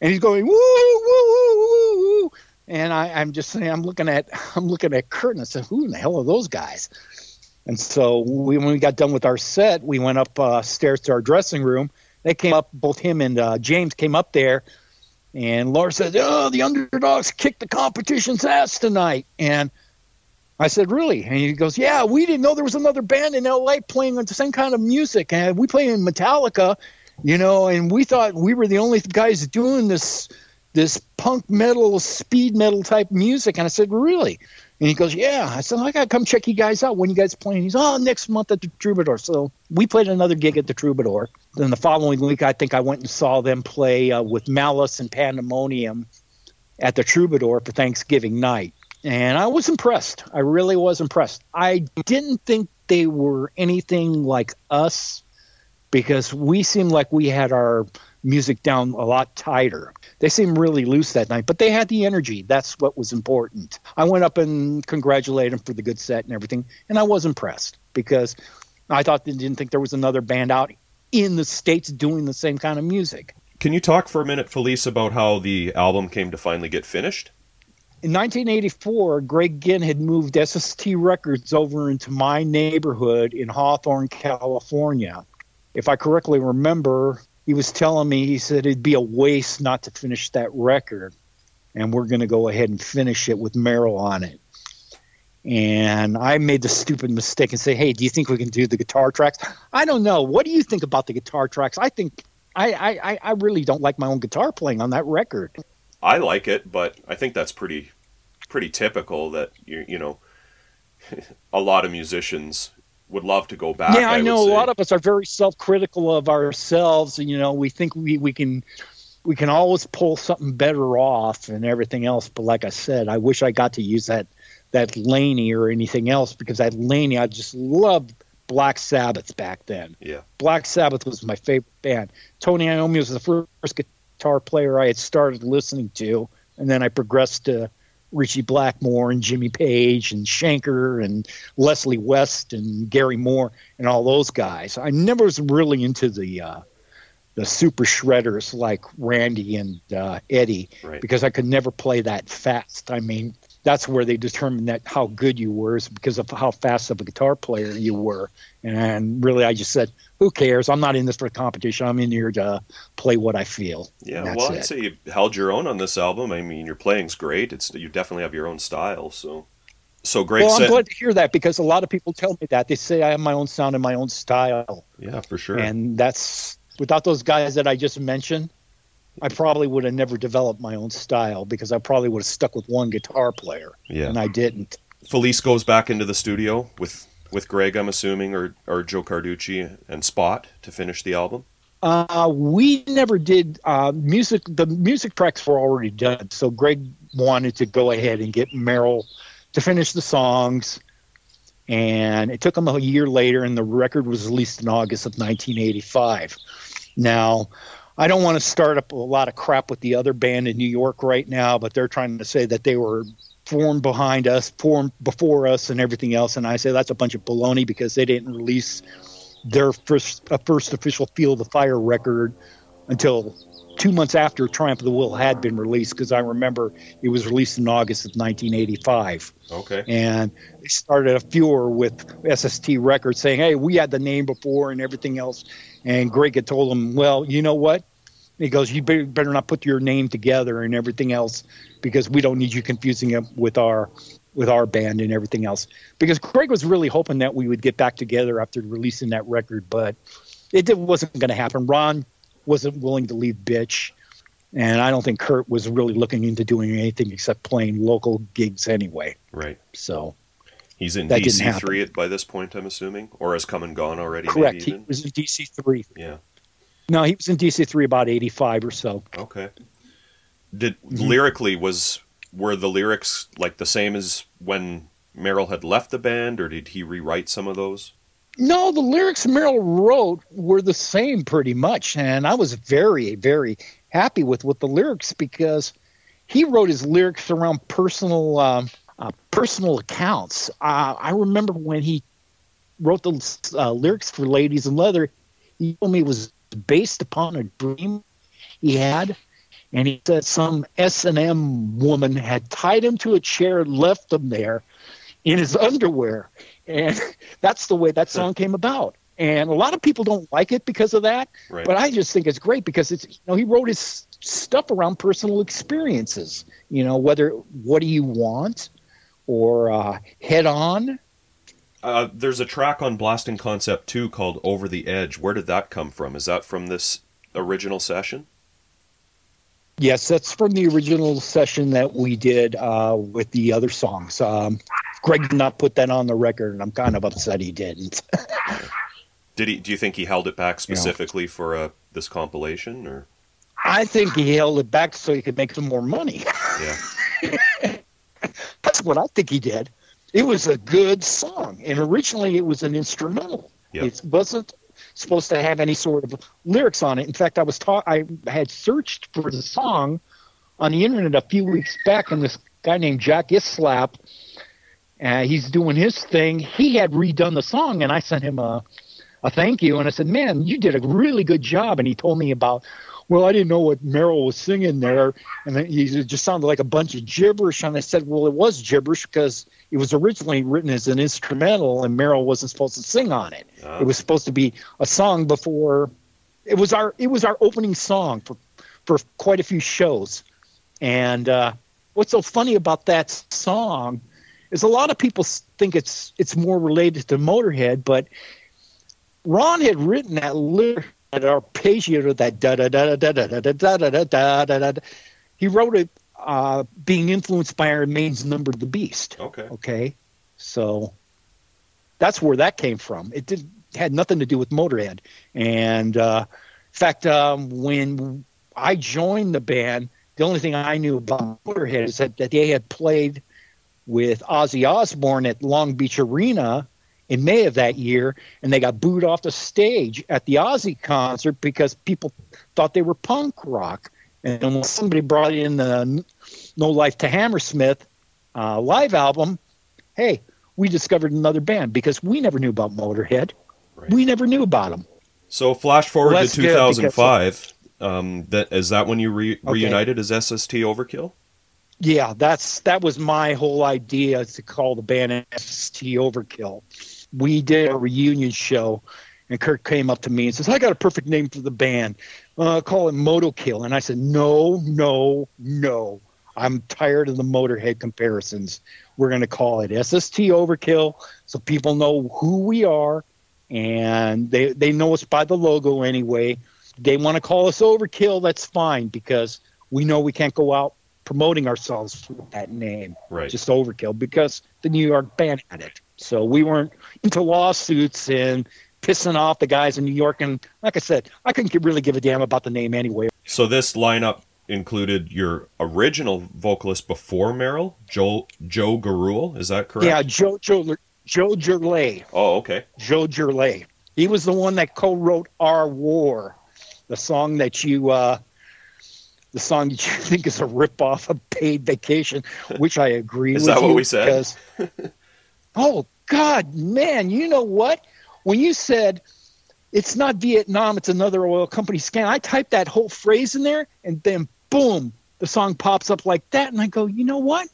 and he's going woo woo woo woo woo. And I, I'm just saying, I'm looking at [laughs] I'm looking at Kurt, and I said, who in the hell are those guys? And so we, when we got done with our set, we went up uh, stairs to our dressing room. They came up, both him and uh, James came up there, and Lars said, "Oh, the underdogs kicked the competition's ass tonight." And I said, "Really?" And he goes, "Yeah, we didn't know there was another band in L.A. playing the same kind of music, and we play in Metallica, you know, and we thought we were the only guys doing this." This punk metal, speed metal type music, and I said, "Really?" And he goes, Yeah. I said, I got to come check you guys out. When you guys playing? He's, Oh, next month at the Troubadour. So we played another gig at the Troubadour. Then the following week, I think I went and saw them play uh, with Malice and Pandemonium at the Troubadour for Thanksgiving night. And I was impressed. I really was impressed. I didn't think they were anything like us because we seemed like we had our music down a lot tighter. They seemed really loose that night, but they had the energy. That's what was important. I went up and congratulated them for the good set and everything, and I was impressed because I thought they didn't think there was another band out in the states doing the same kind of music. Can you talk for a minute, Felice, about how the album came to finally get finished? In 1984, Greg Ginn had moved SST Records over into my neighborhood in Hawthorne, California. If I correctly remember, he was telling me, he said it'd be a waste not to finish that record. And we're going to go ahead and finish it with Merrill on it. And I made the stupid mistake and say, hey, do you think we can do the guitar tracks? I don't know. What do you think about the guitar tracks? I think I, I, I really don't like my own guitar playing on that record. I like it, but I think that's pretty pretty typical that you you know [laughs] a lot of musicians would love to go back. Yeah, I, I know a say. lot of us are very self-critical of ourselves. And, you know, we think we, we can we can always pull something better off and everything else. But like I said, I wish I got to use that that Laney or anything else because that Laney I just loved Black Sabbath back then. Yeah. Black Sabbath was my favorite band. Tony Iommi was the first guitar player I had started listening to, and then I progressed to Ritchie Blackmore and Jimmy Page and Schenker and Leslie West and Gary Moore and all those guys. I never was really into the uh, the super shredders like Randy and uh, Eddie Right. because I could never play that fast. I mean, that's where they determined that how good you were is because of how fast of a guitar player you were. And really, I just said, "Who cares? I'm not in this for competition. I'm in here to play what I feel." Yeah, well. I'd say you held your own on this album. I mean, your playing's great. It's you definitely have your own style. So, so Greg well, I'm glad to hear that because a lot of people tell me that they say I have my own sound and my own style, yeah, for sure. and that's without those guys that I just mentioned. I probably would have never developed my own style because I probably would have stuck with one guitar player, yeah, and I didn't. Felice goes back into the studio with with Greg, I'm assuming, or or Joe Carducci and Spot to finish the album. Uh, we never did uh, music. The music tracks were already done, so Greg wanted to go ahead and get Merrill to finish the songs, and it took him a year later, and the record was released in August of 1985. Now, I don't want to start up a lot of crap with the other band in New York right now, but they're trying to say that they were formed behind us, formed before us, and everything else, and I say that's a bunch of baloney because they didn't release their first uh, first official Feel the Fire record until two months after Triumph of the Will had been released. Because I remember it was released in August of 1985, Okay. and they started a furor with SST Records saying, "Hey, we had the name before and everything else." And Greg had told them, "Well, you know what?" He goes, "You better, not put your name together and everything else because we don't need you confusing it with our." with our band and everything else because Craig was really hoping that we would get back together after releasing that record, but it wasn't going to happen. Ron wasn't willing to leave Bitch, and I don't think Kurt was really looking into doing anything except playing local gigs anyway. Right. So He's in DC three by this point, I'm assuming, or has come and gone already. correct, Maybe he even? was in DC three. Yeah. No, he was in DC three about eighty five or so. Okay. Did Mm-hmm. lyrically was were the lyrics like the same as when Merrill had left the band, or did he rewrite some of those? No, the lyrics Merrill wrote were the same pretty much, and I was very, very happy with with the lyrics because he wrote his lyrics around personal um, uh, personal accounts. Uh, I remember when he wrote the uh, lyrics for "Ladies in Leather." He told me it was based upon a dream he had, and he said some S and M woman had tied him to a chair and left him there in his underwear, and [laughs] that's the way that song came about. And a lot of people don't like it because of that, Right. but I just think it's great because it's you know he wrote his stuff around personal experiences. You know whether what do you want or uh, head on. Uh, there's a track on Blasting Concept 2 called Over the Edge. Where did that come from? Is that from this original session? Yes, that's from the original session that we did uh, with the other songs. Um, Greg did not put that on the record, and I'm kind of upset he didn't. [laughs] Did he? Do you think he held it back specifically for uh, this compilation, or I think he held it back so he could make some more money. yeah? [laughs] That's what I think he did. It was a good song, and originally it was an instrumental. Yep. It wasn't supposed to have any sort of lyrics on it. In fact, I was taught I had searched for the song on the internet a few weeks back, and this guy named Jack Islap, uh, he's doing his thing. He had redone the song, and I sent him a a thank you, and I said, "Man, you did a really good job." And he told me about. Well, I didn't know what Merrill was singing there, and then he it just sounded like a bunch of gibberish. And I said, "Well, it was gibberish because it was originally written as an instrumental, and Merrill wasn't supposed to sing on it. Ah. It was supposed to be a song before. It was our it was our opening song for for quite a few shows. And uh, what's so funny about that song is a lot of people think it's it's more related to Motorhead, but Ron had written that lyric, that arpeggio, that da da da da da da da da da da da da da. He wrote it uh, being influenced by Iron Maiden's "Number of the Beast." Okay. Okay, so that's where that came from. It did had nothing to do with Motorhead. And uh, in fact, um, when I joined the band, the only thing I knew about Motorhead is that, that they had played with Ozzy Osbourne at Long Beach Arena in May of that year, and they got booed off the stage at the Ozzy concert because people thought they were punk rock. And when somebody brought in the No Life to Hammersmith uh, live album, hey, we discovered another band because we never knew about Motorhead. Right. We never knew about them. So flash forward Well, to that's good because- 2005. Um, that is that when you re- reunited as SST Overkill? Yeah, that's that was my whole idea to call the band SST Overkill. We did a reunion show, and Kirk came up to me and says, "I got a perfect name for the band. Uh, call it Motokill." And I said, "No, no, no. I'm tired of the Motorhead comparisons. We're going to call it SST Overkill, so people know who we are, and they they know us by the logo anyway. They want to call us Overkill. That's fine because we know we can't go out." promoting ourselves with that name, Right. just overkill, because the New York band had it. So we weren't into lawsuits and pissing off the guys in New York. And like I said, I couldn't really give a damn about the name anyway. So this lineup included your original vocalist before Merrill, Joe Joe Garul. Is that correct? Yeah, Joe Joe Joe Gerlay, Oh, okay. Joe Gerlay. He was the one that co-wrote "Our War," the song that you. Uh, the song that you [laughs] think is a ripoff of Paid Vacation, which I agree Is with that what we said? because- [laughs] oh God, man, you know what? When you said it's not Vietnam, it's another oil company scam, I typed that whole phrase in there, and then boom, the song pops up like that, and I go, you know what?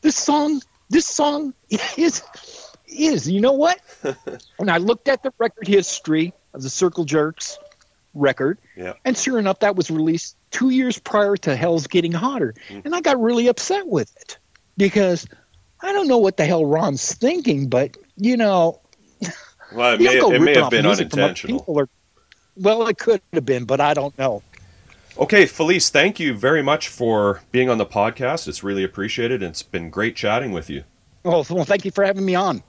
This song, this song [laughs] is is you know what? [laughs] and I looked at the record history of the Circle Jerks record, Yeah. and sure enough, that was released two years prior to Hell's Getting Hotter. Hmm. And I got really upset with it because I don't know what the hell Ron's thinking, but you know, Well, it may, it may have been music from other unintentional. people or- well, it could have been, but I don't know. Okay, Felice, thank you very much for being on the podcast. It's really appreciated. It's been great chatting with you. Oh, well, thank you for having me on.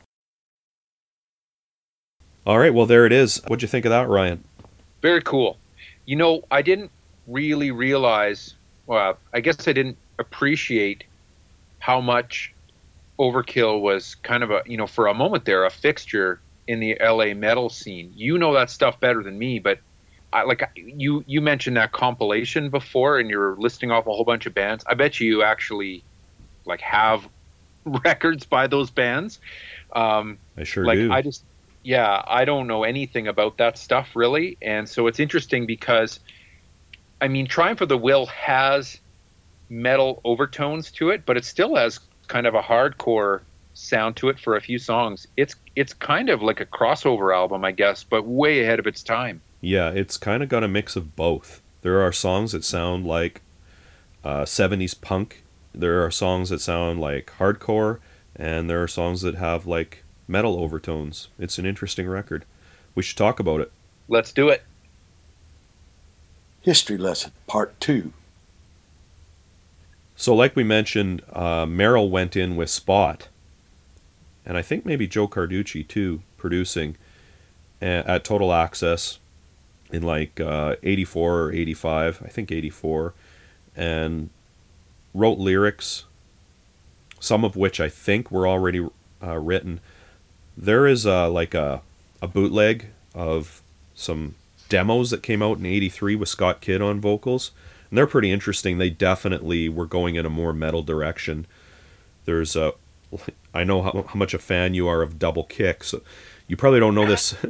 All right, well there it is. What'd you think of that, Ryan? Very cool. You know, I didn't really realize, well, I guess I didn't appreciate how much Overkill was kind of a, you know, for a moment there, a fixture in the LA metal scene. You know that stuff better than me, but I, like you you mentioned that compilation before, and you're listing off a whole bunch of bands. I bet you actually like have [laughs] records by those bands. Um, I sure like do. I just yeah, I don't know anything about that stuff really, and so it's interesting because I mean, Triumph of the Will has metal overtones to it, but it still has kind of a hardcore sound to it for a few songs. It's it's kind of like a crossover album, I guess, but way ahead of its time. Yeah, it's kind of got a mix of both. There are songs that sound like uh, 70s punk. There are songs that sound like hardcore, and there are songs that have like metal overtones. It's an interesting record. We should talk about it. Let's do it. History Lesson, Part 2. So, like we mentioned, uh, Merrill went in with Spot, and I think maybe Joe Carducci too, producing at Total Access in like uh, 84 or 85, I think 84, and wrote lyrics, some of which I think were already uh, written. There is like a, a bootleg of some demos that came out in 83 with Scott Kidd on vocals. And they're pretty interesting. They definitely were going in a more metal direction. There's a, I know how, how much a fan you are of Double Kick, so you probably don't know this. [laughs]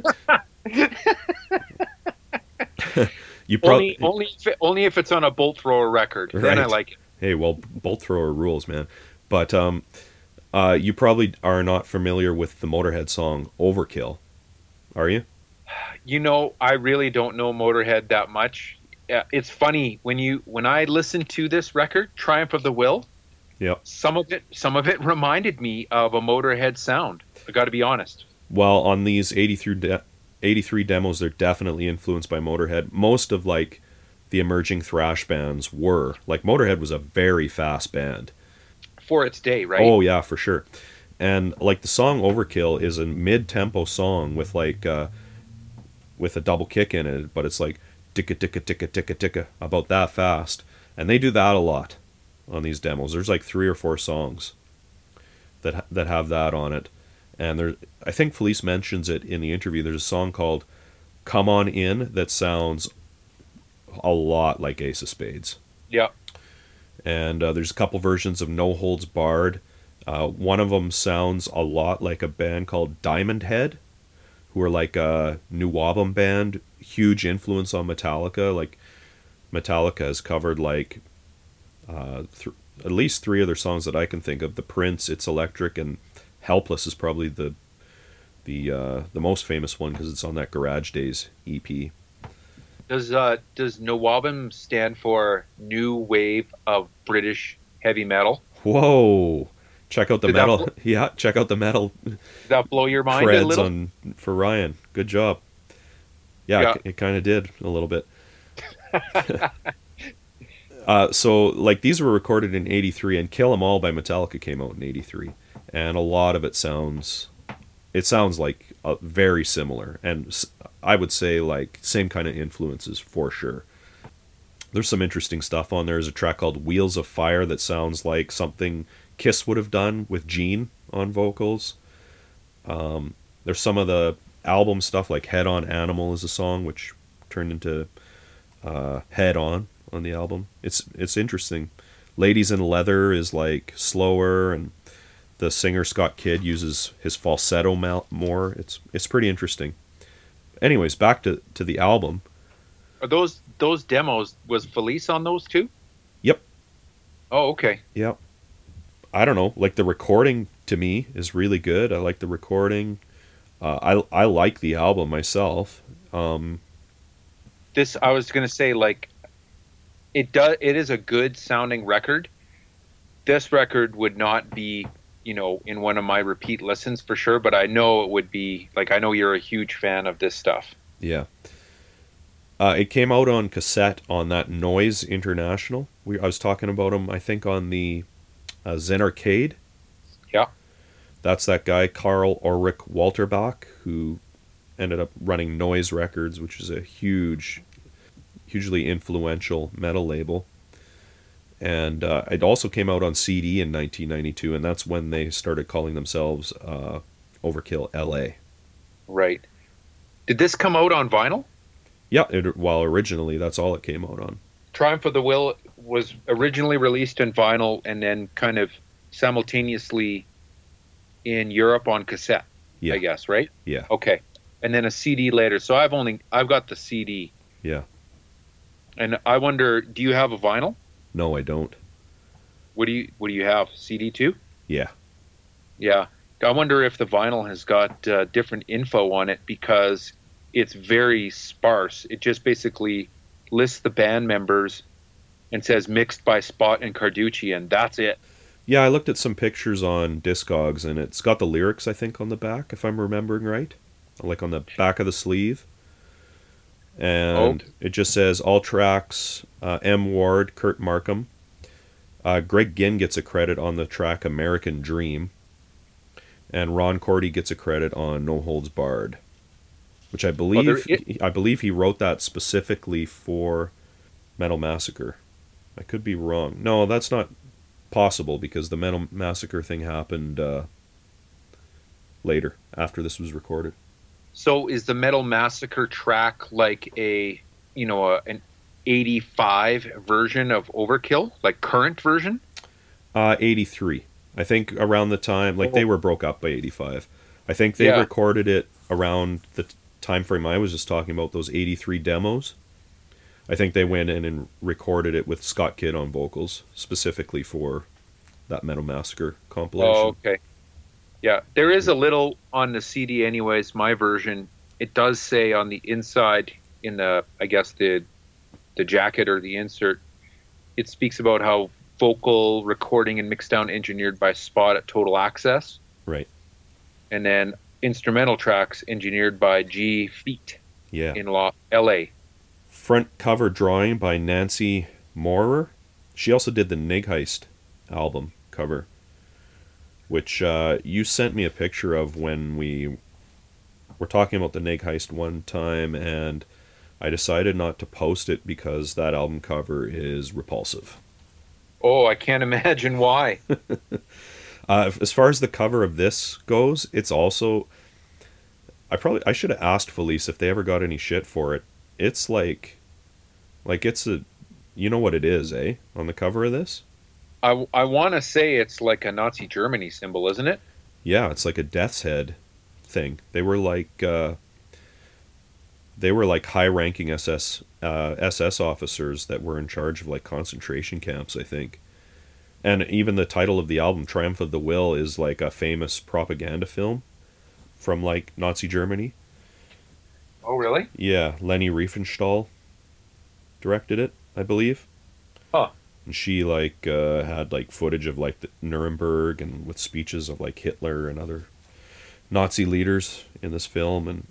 you probably only only if, it, only if it's on a bolt thrower record. Right. Then I like it. Hey, well, bolt thrower rules, man. But um, uh, you probably are not familiar with the Motorhead song "Overkill," are you? You know, I really don't know Motorhead that much. It's funny when you when I listened to this record, "Triumph of the Will." Yeah. Some of it, some of it reminded me of a Motorhead sound. I got to be honest. Well, on these 83, de- 83 demos, they're definitely influenced by Motorhead. Most of like the emerging thrash bands were like Motorhead was a very fast band for its day, right? Oh yeah, for sure. And like the song "Overkill" is a mid-tempo song with like uh, with a double kick in it, but it's like ticka ticka ticka ticka ticka about that fast, and they do that a lot on these demos. There's like three or four songs that that have that on it, and there I think Felice mentions it in the interview. There's a song called "Come On In" that sounds a lot like Ace of Spades. Yeah. And uh, there's a couple versions of No Holds Barred. Uh, one of them sounds a lot like a band called Diamond Head, who are like a new album band, huge influence on Metallica. Like Metallica has covered like uh, th- at least three other songs that I can think of. The Prince, It's Electric, and Helpless is probably the the uh, the most famous one because it's on that Garage Days EP. Does uh, does NWOBHM stand for New Wave of British Heavy Metal? Whoa! Check out the Did metal. Bl- [laughs] yeah, check out the metal. Did that blow your mind a little? on for Ryan. Good job. Yeah, yeah. it, it kind of did a little bit. [laughs] uh, so like these were recorded in '83, and "Kill 'Em All" by Metallica came out in '83, and a lot of it sounds, it sounds like uh, very similar, and I would say like same kind of influences for sure. There's some interesting stuff on there. There's a track called Wheels of Fire that sounds like something Kiss would have done with Gene on vocals. Um, there's some of the album stuff like Head on Animal is a song which turned into uh, Head On on the album. It's it's interesting. Ladies in Leather is like slower and the singer Scott Kidd uses his falsetto more. It's it's pretty interesting anyways, back to, to the album. Are those those demos was Felice on those too? Yep. Oh, okay. Yep. I don't know. Like the recording to me is really good. I like the recording. Uh, I I like the album myself. Um, this I was gonna say like it does. It is a good sounding record. This record would not be you know, in one of my repeat listens for sure, but I know it would be like I know you're a huge fan of this stuff. Yeah. Uh, it came out on cassette on that Noise International. We I was talking about them, I think, on the uh, Zen Arcade. Yeah. That's that guy Karl Ulrich Walterbach who ended up running Noise Records, which is a huge, hugely influential metal label and uh, it also came out on CD in 1992, and that's when they started calling themselves uh, Overkill LA. Right. Did this come out on vinyl? Yeah, it, well, originally that's all it came out on. Triumph of the Will was originally released in vinyl and then kind of simultaneously in Europe on cassette. Yeah. I guess, right? Yeah. Okay. And then a CD later. So I've only I've got the CD. Yeah. And I wonder, do you have a vinyl? No, I don't. What do you what do you have? CD too? Yeah. Yeah. I wonder if the vinyl has got uh, different info on it because it's very sparse. It just basically lists the band members and says mixed by Spot and Carducci, and that's it. Yeah, I looked at some pictures on Discogs, and it's got the lyrics, I think, on the back, if I'm remembering right. Like on the back of the sleeve. And Oh. it just says all tracks uh, M. Ward, Kurt Markham. Uh, Greg Ginn gets a credit on the track American Dream. And Ron Cordy gets a credit on No Holds Barred. Which I believe i- I believe he wrote that specifically for Metal Massacre. I could be wrong. No, that's not possible because the Metal Massacre thing happened uh, later after this was recorded. So is the Metal Massacre track like a, you know, a, an 85 version of Overkill, like current version? Uh, 83. I think around the time, like they Oh. were broke up by 85. I think they Yeah. recorded it around the time frame I was just talking about, those 83 demos. I think they went in and recorded it with Scott Kidd on vocals, specifically for that Metal Massacre compilation. Oh, okay. Yeah, there is a little on the CD, anyways. My version, it does say on the inside, in the I guess the the jacket or the insert, it speaks about how vocal recording and mixdown engineered by Spot at Total Access, Right. and then instrumental tracks engineered by G Feit Yeah. in La- L.A. front cover drawing by Nancy Moorer. She also did the Nig Heist album cover, which uh, you sent me a picture of when we were talking about the Nig Heist one time, and I decided not to post it because that album cover is repulsive. Oh, I can't [laughs] imagine why. [laughs] Uh, as far as the cover of this goes, it's also. I probably I should have asked Felice if they ever got any shit for it. It's like, like it's a, you know what it is, eh? On the cover of this, I, I want to say it's like a Nazi Germany symbol, isn't it? yeah, it's like a death's head thing. They were like, uh, they were like high-ranking SS uh, SS officers that were in charge of like concentration camps, I think. And even the title of the album, Triumph of the Will, is like a famous propaganda film from like Nazi Germany. Oh, really? Yeah, Leni Riefenstahl directed it, I believe. Huh. And she like uh, had like footage of like the Nuremberg and with speeches of like Hitler and other Nazi leaders in this film, and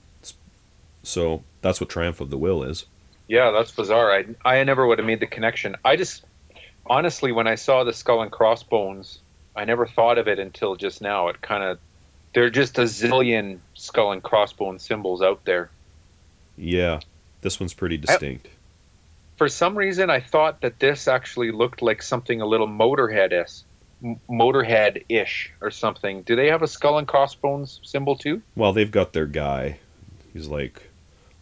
so that's what Triumph of the Will is. Yeah, that's bizarre. I I never would have made the connection. I just honestly, when I saw the skull and crossbones, I never thought of it until just now. It kind of there are just a zillion skull and crossbone symbols out there. Yeah, this one's pretty distinct. For some reason, I thought that this actually looked like something a little Motorhead is, Motorhead ish or something. Do they have a skull and crossbones symbol too? Well, they've got their guy. He's like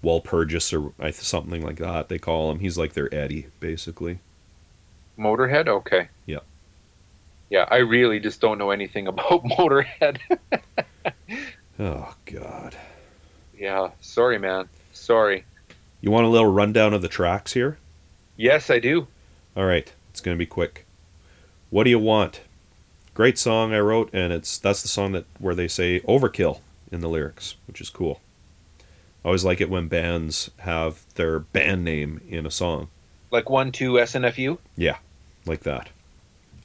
Walpurgis or something like that. They call him. He's like their Eddie, basically. Motorhead. Okay. Yeah. Yeah, I really just don't know anything [laughs] about Motorhead. [laughs] Oh God. yeah, sorry, man. Sorry. You want a little rundown of the tracks here? Yes, I do. All right, it's gonna be quick. What do you want? Great song I wrote, and it's that's the song that where they say overkill in the lyrics, which is cool. I always like it when bands have their band name in a song Like one, two, SNFU. Yeah, like that.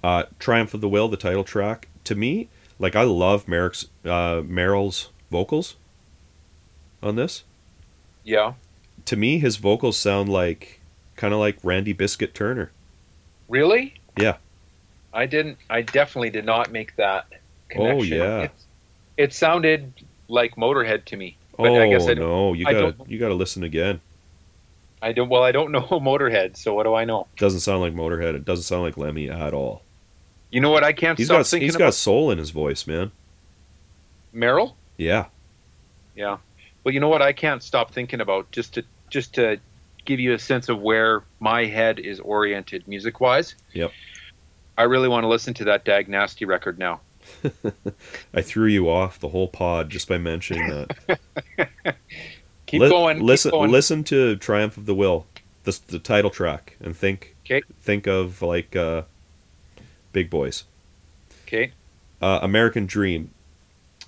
Uh, Triumph of the Will, the title track. To me, like I love Merrick's, uh, Merrill's vocals on this. Yeah. To me, his vocals sound like kind of like Randy Biscuit Turner. Really? Yeah. I didn't. I definitely did not make that oh, connection. Oh, yeah. It, it sounded like Motorhead to me. But oh I guess I no, you gotta you gotta listen again. I don't. Well, I don't know [laughs] Motorhead, so what do I know? Doesn't sound like Motorhead. It doesn't sound like Lemmy at all. You know what? I can't He's stop got thinking he's got soul in his voice, man. Merrill. Yeah. Yeah. Well, you know what? I can't stop thinking about just to just to give you a sense of where my head is oriented music wise. Yep. I really want to listen to that Dag Nasty record now. [laughs] I threw you off the whole pod just by mentioning that. [laughs] Keep Li- going. keep Listen, going. listen to "Triumph of the Will," the the title track, and think Okay. think of like uh, Big Boys. Okay. Uh, American Dream.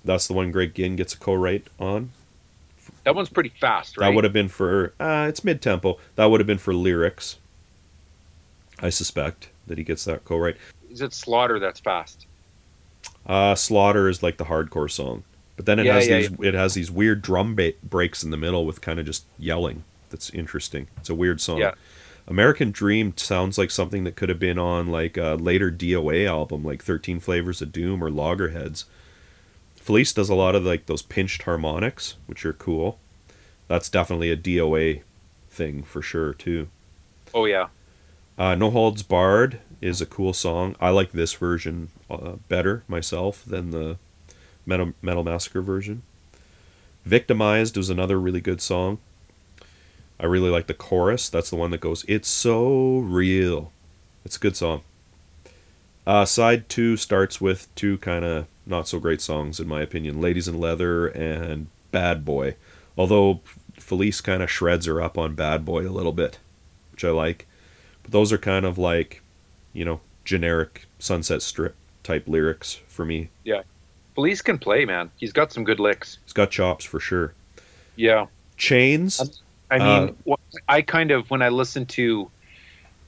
That's the one Greg Ginn gets a co-write on. That one's pretty fast, right? That would have been for uh, it's mid tempo. That would have been for lyrics. I suspect that he gets that co-write. Is it Slaughter that's fast? Uh, Slaughter is like the hardcore song, but then it Yeah, has yeah, these it has these weird drum ba- breaks in the middle with kind of just yelling. That's interesting. It's a weird song. Yeah. American Dream sounds like something that could have been on like a later DOA album, like Thirteen Flavors of Doom or Loggerheads. Felice does a lot of like those pinched harmonics, which are cool. That's definitely a DOA thing for sure too. Oh yeah. Uh, no Holds Barred is a cool song. I like this version uh, better myself than the Metal, Metal Massacre version. Victimized was another really good song. I really like the chorus. That's the one that goes, It's so real. It's a good song. Uh, side two starts with two kind of not so great songs, in my opinion Ladies in Leather and Bad Boy. Although Felice kind of shreds her up on Bad Boy a little bit, which I like. But those are kind of like, you know, generic Sunset Strip type lyrics for me. yeah felice can play, man. He's got some good licks. He's got chops for sure. Yeah. Chains. I Uh, mean, wh- I kind of when I listen to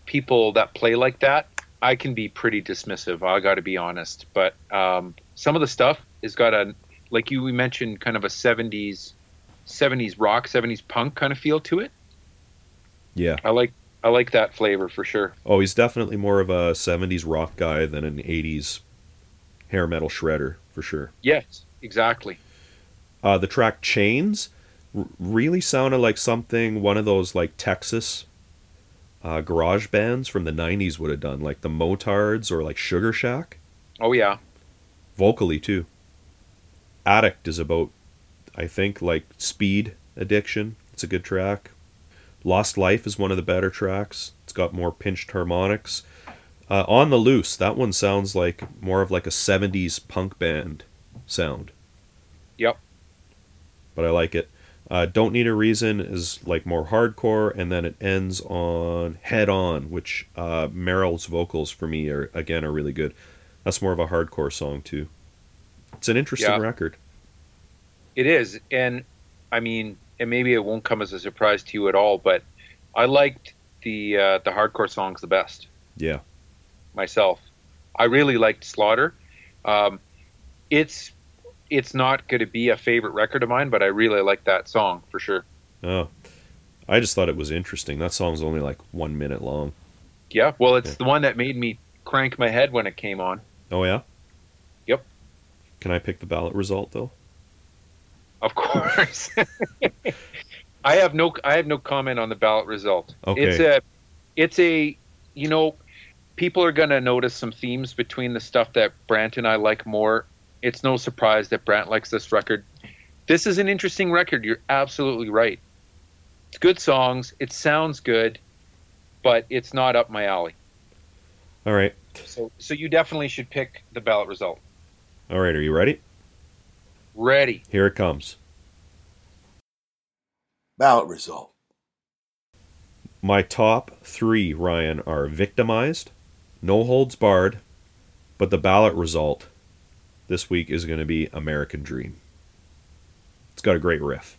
people that play like that, I can be pretty dismissive. I got to be honest, but um, some of the stuff has got a like you we mentioned, kind of a '70s, '70s rock, '70s punk kind of feel to it. Yeah. I like I like that flavor for sure. Oh, he's definitely more of a 70s rock guy than an 80s hair metal shredder for sure. Yes, exactly. Uh, the track Chains r- really sounded like something one of those like Texas uh, garage bands from the 90s would have done, like the Motards or like Sugar Shack. Oh yeah, vocally too. Addict is about, I think, like speed addiction. It's a good track. Lost Life is one of the better tracks. It's got more pinched harmonics. Uh, On the Loose, that one sounds like more of like a 70s punk band sound. Yep. But I like it. Uh, Don't Need a Reason is like more hardcore, and then it ends on Head On, which uh, Merrill's vocals for me are again are really good. That's more of a hardcore song too. It's an interesting Yeah. record. it is, and I mean, and maybe it won't come as a surprise to you at all, but I liked the uh, the hardcore songs the best. Yeah. myself. I really liked Slaughter. Um, it's it's not going to be a favorite record of mine, but I really like that song for sure. Oh, I just thought it was interesting. That song's only like one minute long. Yeah, well, it's Yeah. the one that made me crank my head when it came on. Oh yeah. Yep. Can I pick the ballot result though? Of course. [laughs] I have no I have no comment on the ballot result. Okay. It's a it's a you know people are going to notice some themes between the stuff that Brant and I like more. It's no surprise that Brant likes this record. This is an interesting record. You're absolutely right. It's good songs. It sounds good, but it's not up my alley. All right. So so you definitely should pick the ballot result. All right. Are you ready? Ready. Here it comes. Ballot result. My top three, Ryan, are victimized, no holds barred, but the ballot result this week is going to be American Dream. It's got a great riff.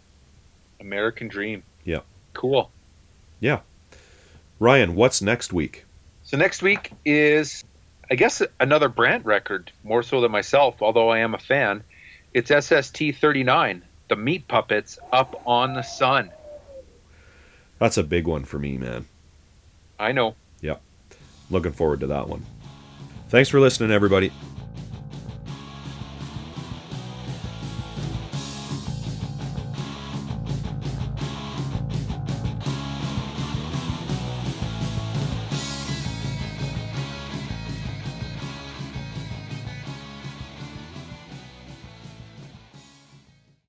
American Dream. Yeah. Cool. Yeah. Ryan, what's next week? So next week is, I guess, another Brant record, more so than myself, although I am a fan. It's SST 39, The Meat Puppets Up on the Sun. That's a big one for me, man. I know. Yep. Looking forward to that one. Thanks for listening, everybody.